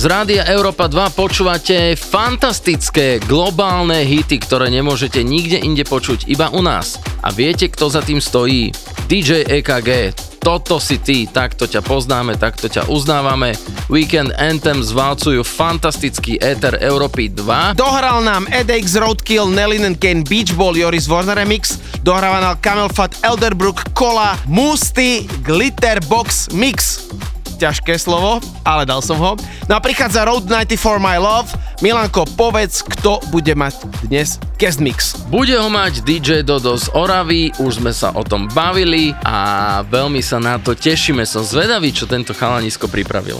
C: Rádia Európa 2 počúvate fantastické globálne hity, ktoré nemôžete nikde inde počuť, iba u nás. A viete, kto za tým stojí? DJ EKG, toto si ty, takto ťa poznáme, takto ťa uznávame. Weekend Anthem zvalcujú fantastický éter Európy 2.
A: Dohral nám EDX Roadkill, Nellin and Kane, Beach Ball, Joris Warner Remix, dohráva nám Camel Fat, Elderbrook, Kola, Musty, Glitterbox Mix ťažké slovo, ale dal som ho. No a prichádza Road 94 My Love. Milanko, povedz, kto bude mať dnes guest mix.
C: Bude ho mať DJ Dodo z Oravy, už sme sa o tom bavili a veľmi sa na to tešíme. Som zvedavý, čo tento chalanisko pripravil.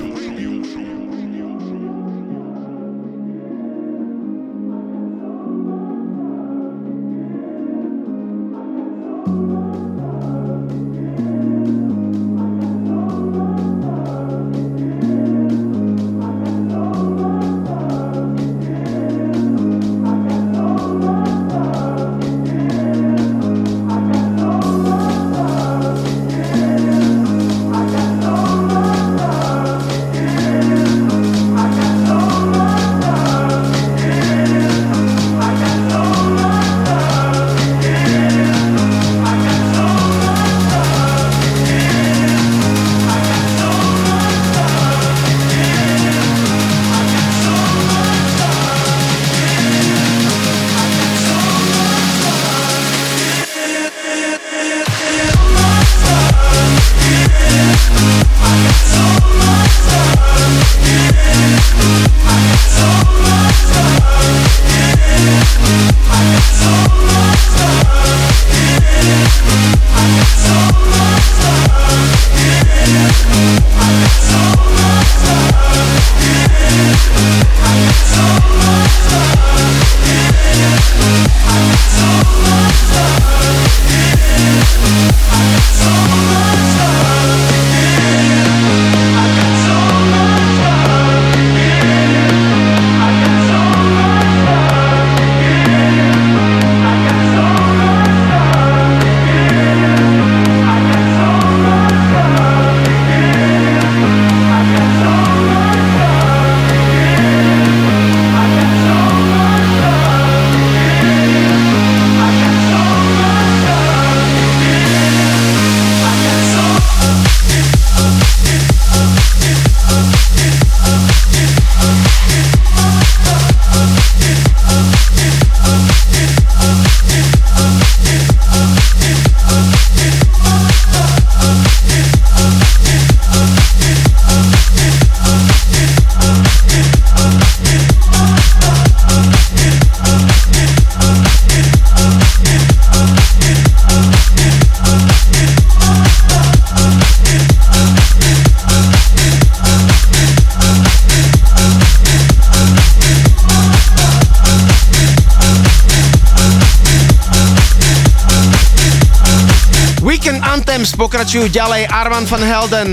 A: Pokračujú ďalej Arvan van Helden,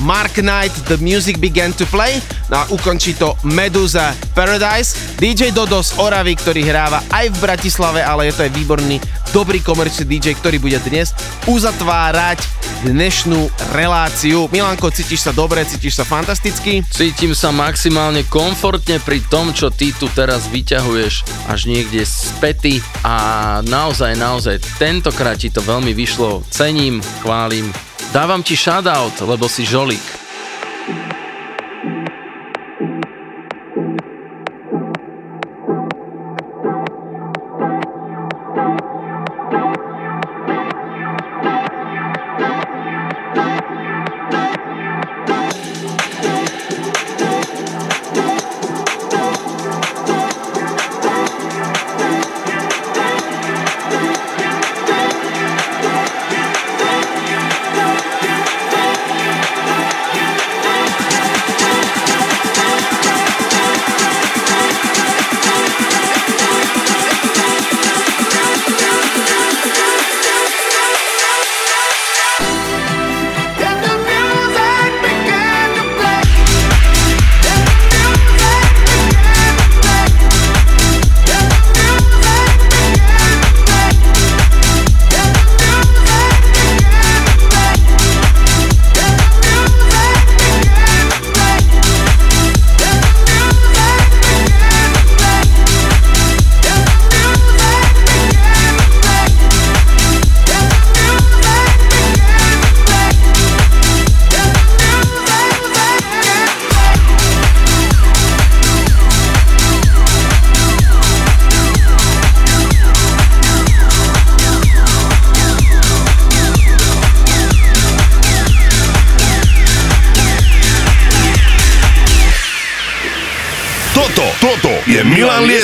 A: Mark Knight, The Music Began to Play, no a ukončí to Medusa Paradise, DJ Dodo z Oravy, ktorý hráva aj v Bratislave, ale je to aj výborný, dobrý komerčný DJ, ktorý bude dnes uzatvárať dnešnú reláciu. Milanko, cítiš sa dobre, cítiš sa fantasticky?
C: Cítim sa maximálne komfortne pri tom, čo ty tu teraz vyťahuješ až niekde späty a naozaj, naozaj, tentokrát ti to veľmi vyšlo. Cením, chválim. Dávam ti shoutout, lebo si žolík.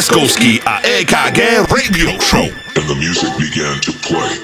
E: Milan Lieskovský a EKG Radio Show.
K: And the music began to play,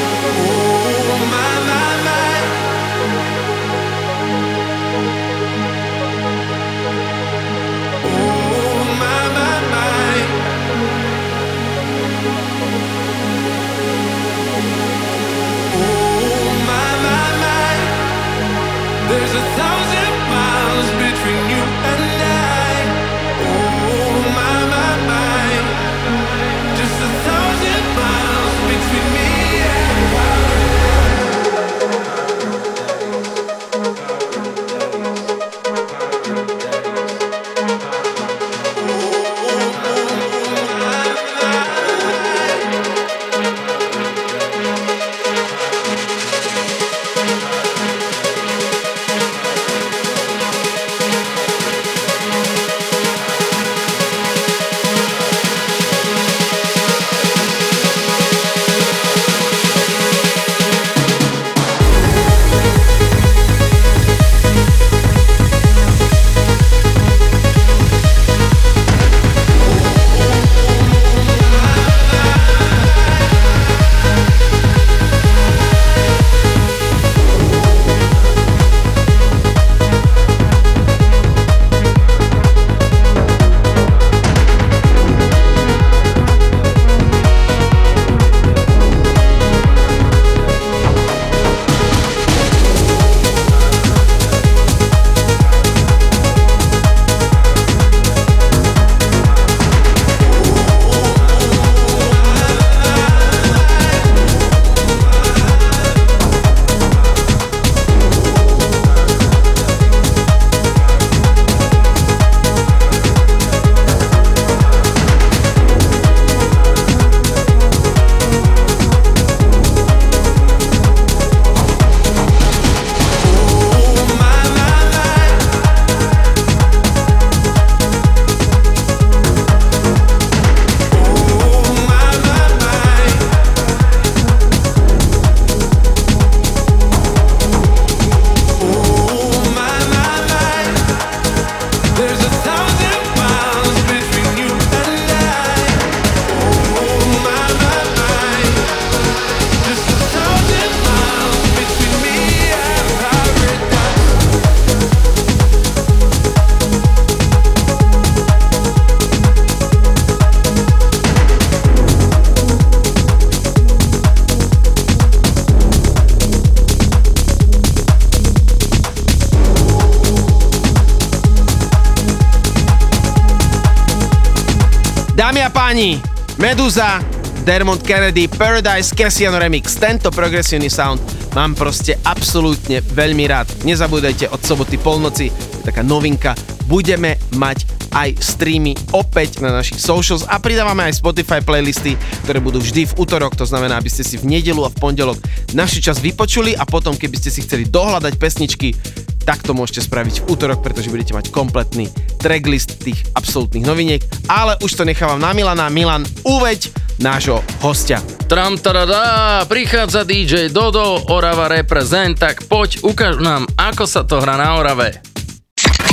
A: Páni, Meduza, Dermot Kennedy, Paradise Cassiano Remix. Tento progresívny sound mám proste absolútne veľmi rád. Nezabúdajte od soboty polnoci, je taká novinka, budeme mať aj streamy opäť na našich socials a pridávame aj Spotify playlisty, ktoré budú vždy v útorok, to znamená, aby ste si v nedelu a v pondelok naši čas vypočuli a potom, keby ste si chceli dohľadať pesničky, tak to môžete spraviť v útorok, pretože budete mať kompletný tracklist tých absolútnych noviniek, ale už to nechávam na Milana. Milan, uveď nášho hostia.
C: Tram tarada, prichádza DJ Dodo, Orava reprezent, tak poď, ukáž nám, ako sa to hrá na Orave.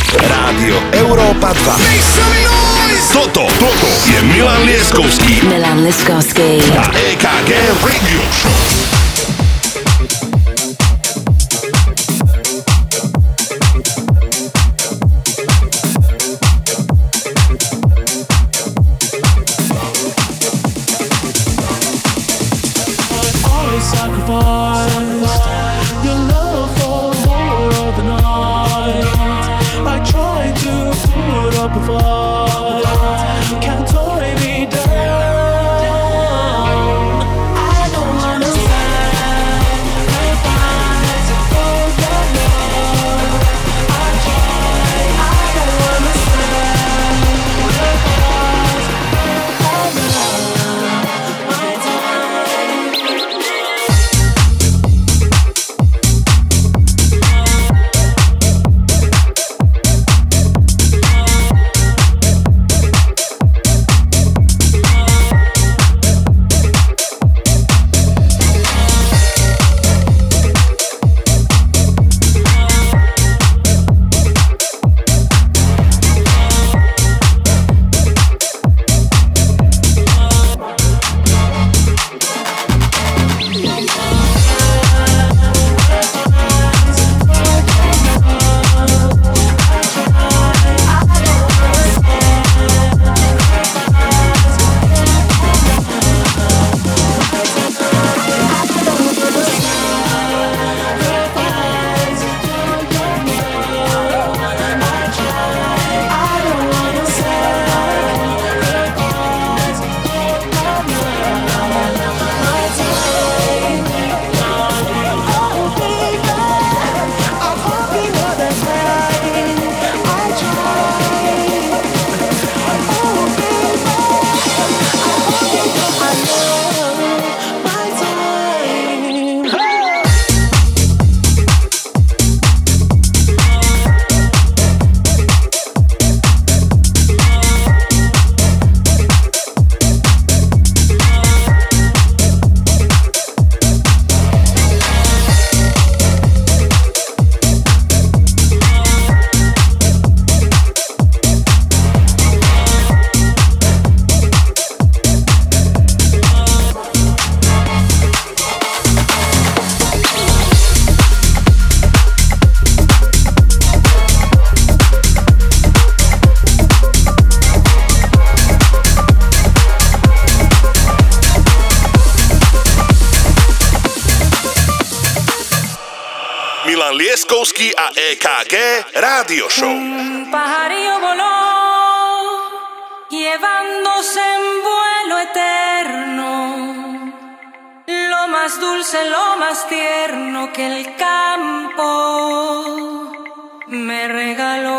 L: Rádio Európa 2. Toto, toto je Milan Lieskovský
D: Milan Liskovský.
L: a EKG Radio Show.
M: Un pajarillo voló, llevándose en vuelo eterno. Lo más dulce, lo más tierno que el campo me regaló.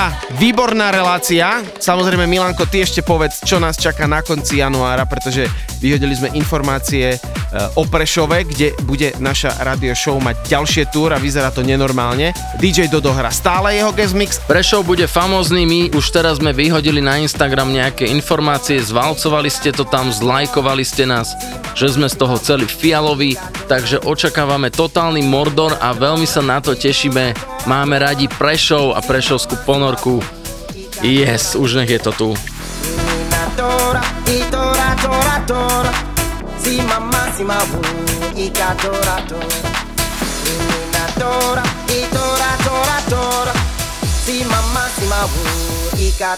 A: 65 výborná relácia. Samozrejme, Milanko, ty ešte povedz, čo nás čaká na konci januára, pretože vyhodili sme informácie e, o Prešove, kde bude naša radio show mať ďalšie túr a vyzerá to nenormálne. DJ Dodo hra stále jeho guest mix.
C: Prešov bude famózny, my už teraz sme vyhodili na Instagram nejaké informácie, zvalcovali ste to tam, zlajkovali ste nás, že sme z toho celý fialoví, takže očakávame totálny mordor a veľmi sa na to tešíme. Máme radi Prešov a Prešovskú ponorku. Yes, už nech je to tu.
N: Tora, i tora, tora. Si mamma, si mabu, i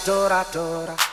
N: tora, tora.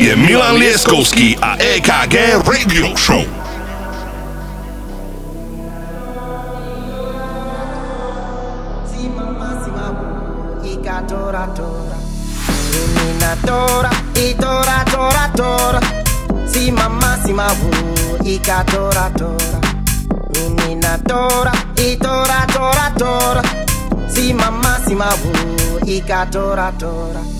E: je Milan Lieskovský a EKG Radio Show.
N: Tora, tora, tora, tora, tora. Si mamma si ma vu, ika tora. Tora, tora, tora. Si ma tora, tora.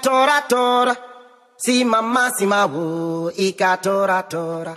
N: tora tora. Si mama si ma tora ikatora tora.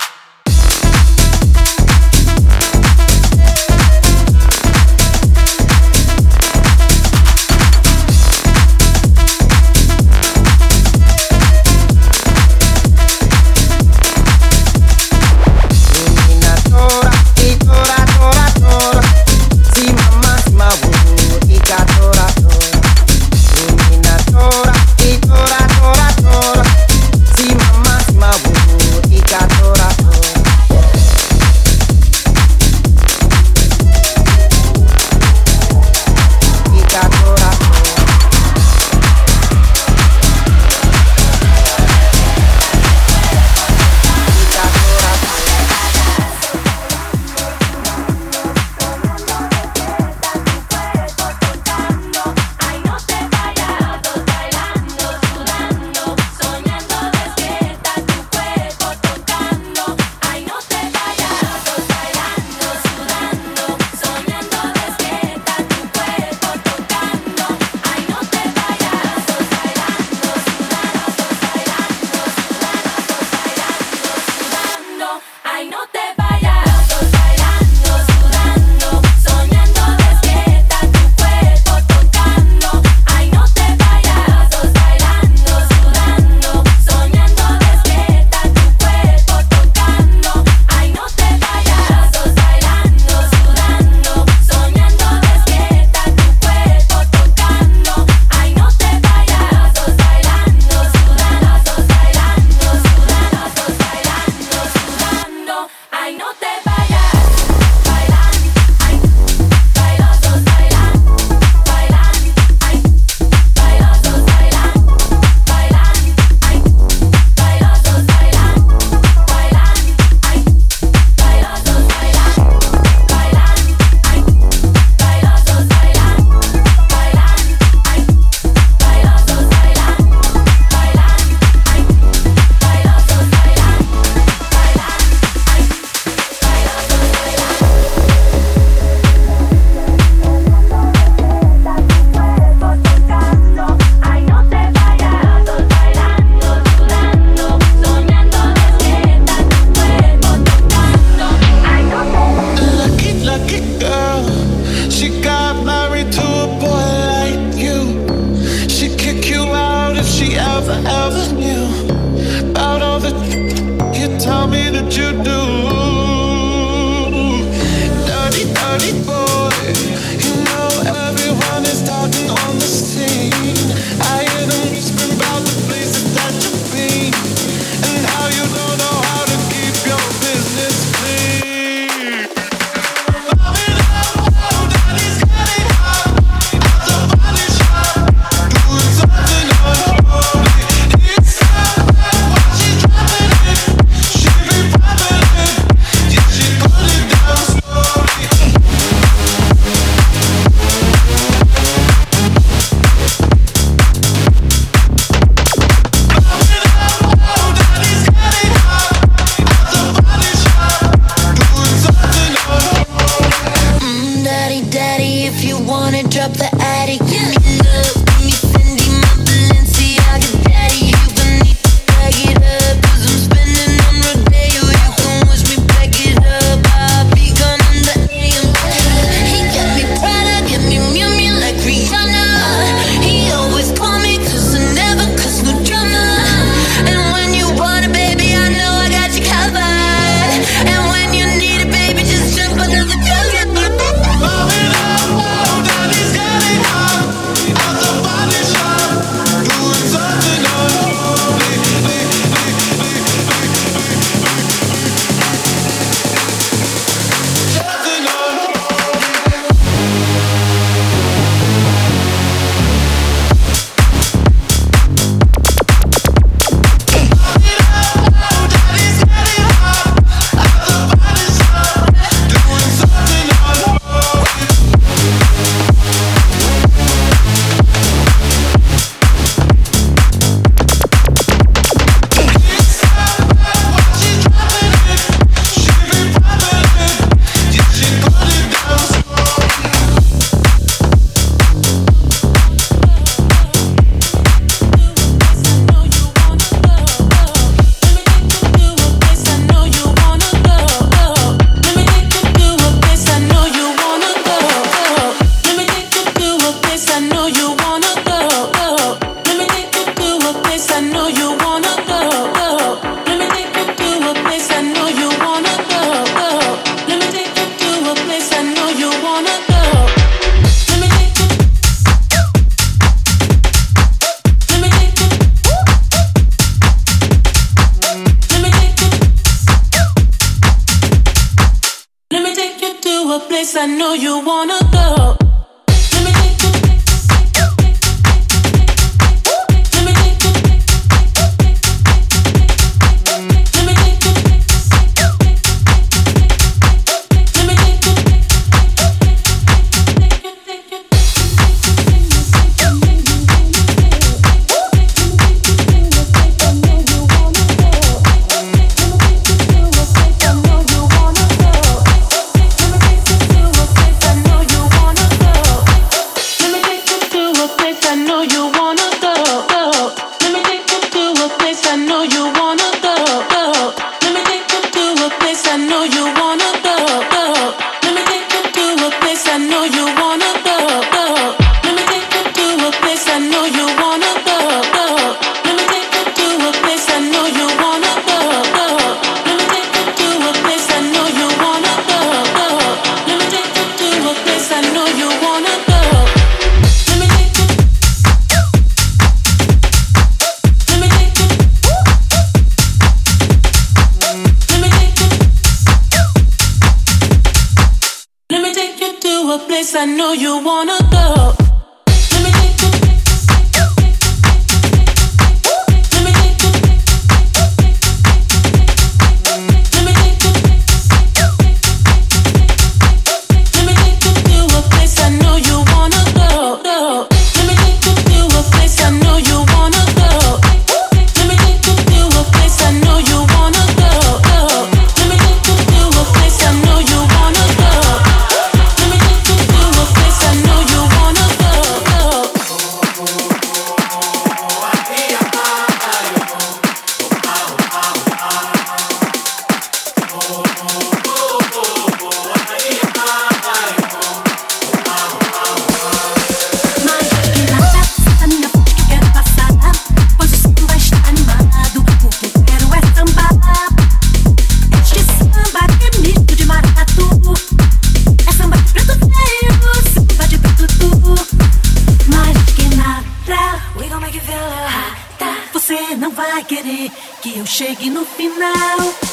O: Chegue no final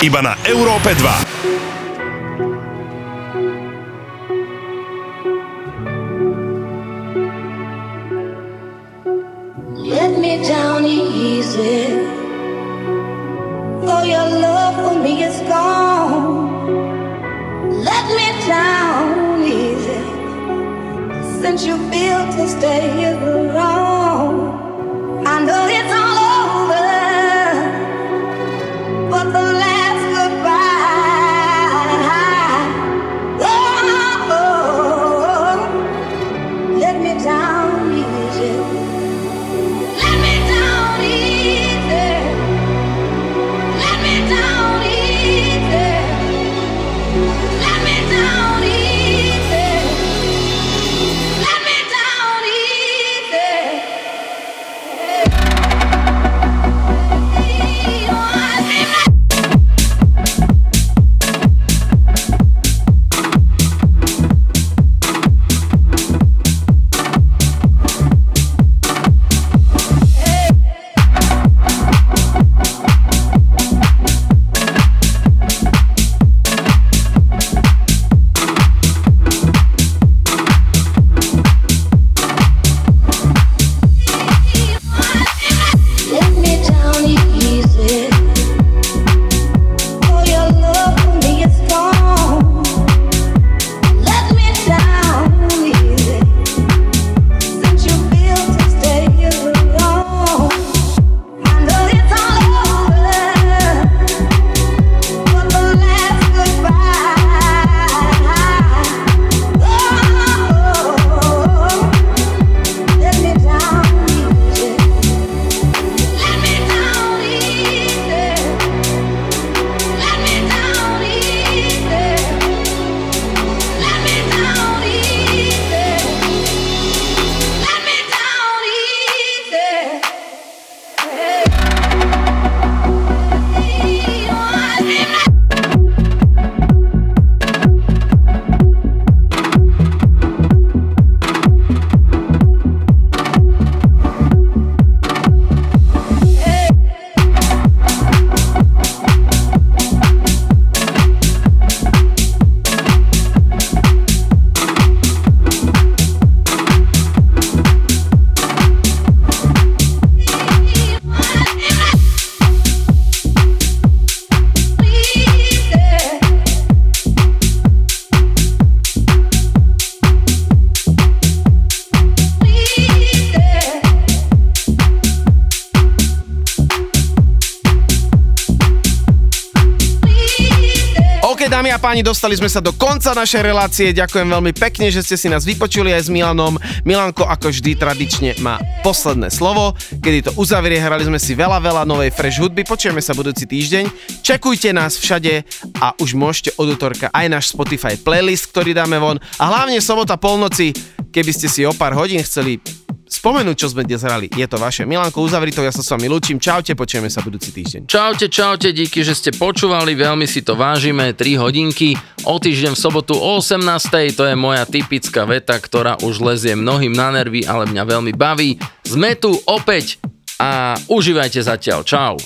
P: Iba na Európe 2.
A: páni, dostali sme sa do konca našej relácie. Ďakujem veľmi pekne, že ste si nás vypočuli aj s Milanom. Milanko ako vždy tradične má posledné slovo, kedy to uzavrie. Hrali sme si veľa, veľa novej fresh hudby. Počujeme sa budúci týždeň. Čekujte nás všade a už môžete od útorka aj náš Spotify playlist, ktorý dáme von. A hlavne sobota polnoci, keby ste si o pár hodín chceli spomenúť, čo sme dnes hrali. Je to vaše. Milanko, uzavri to, ja sa s vami lúčim. Čaute, počujeme sa budúci týždeň.
C: Čaute, čaute, díky, že ste počúvali, veľmi si to vážime, 3 hodinky, o týždeň v sobotu o 18. To je moja typická veta, ktorá už lezie mnohým na nervy, ale mňa veľmi baví. Sme tu opäť a užívajte zatiaľ. Čau.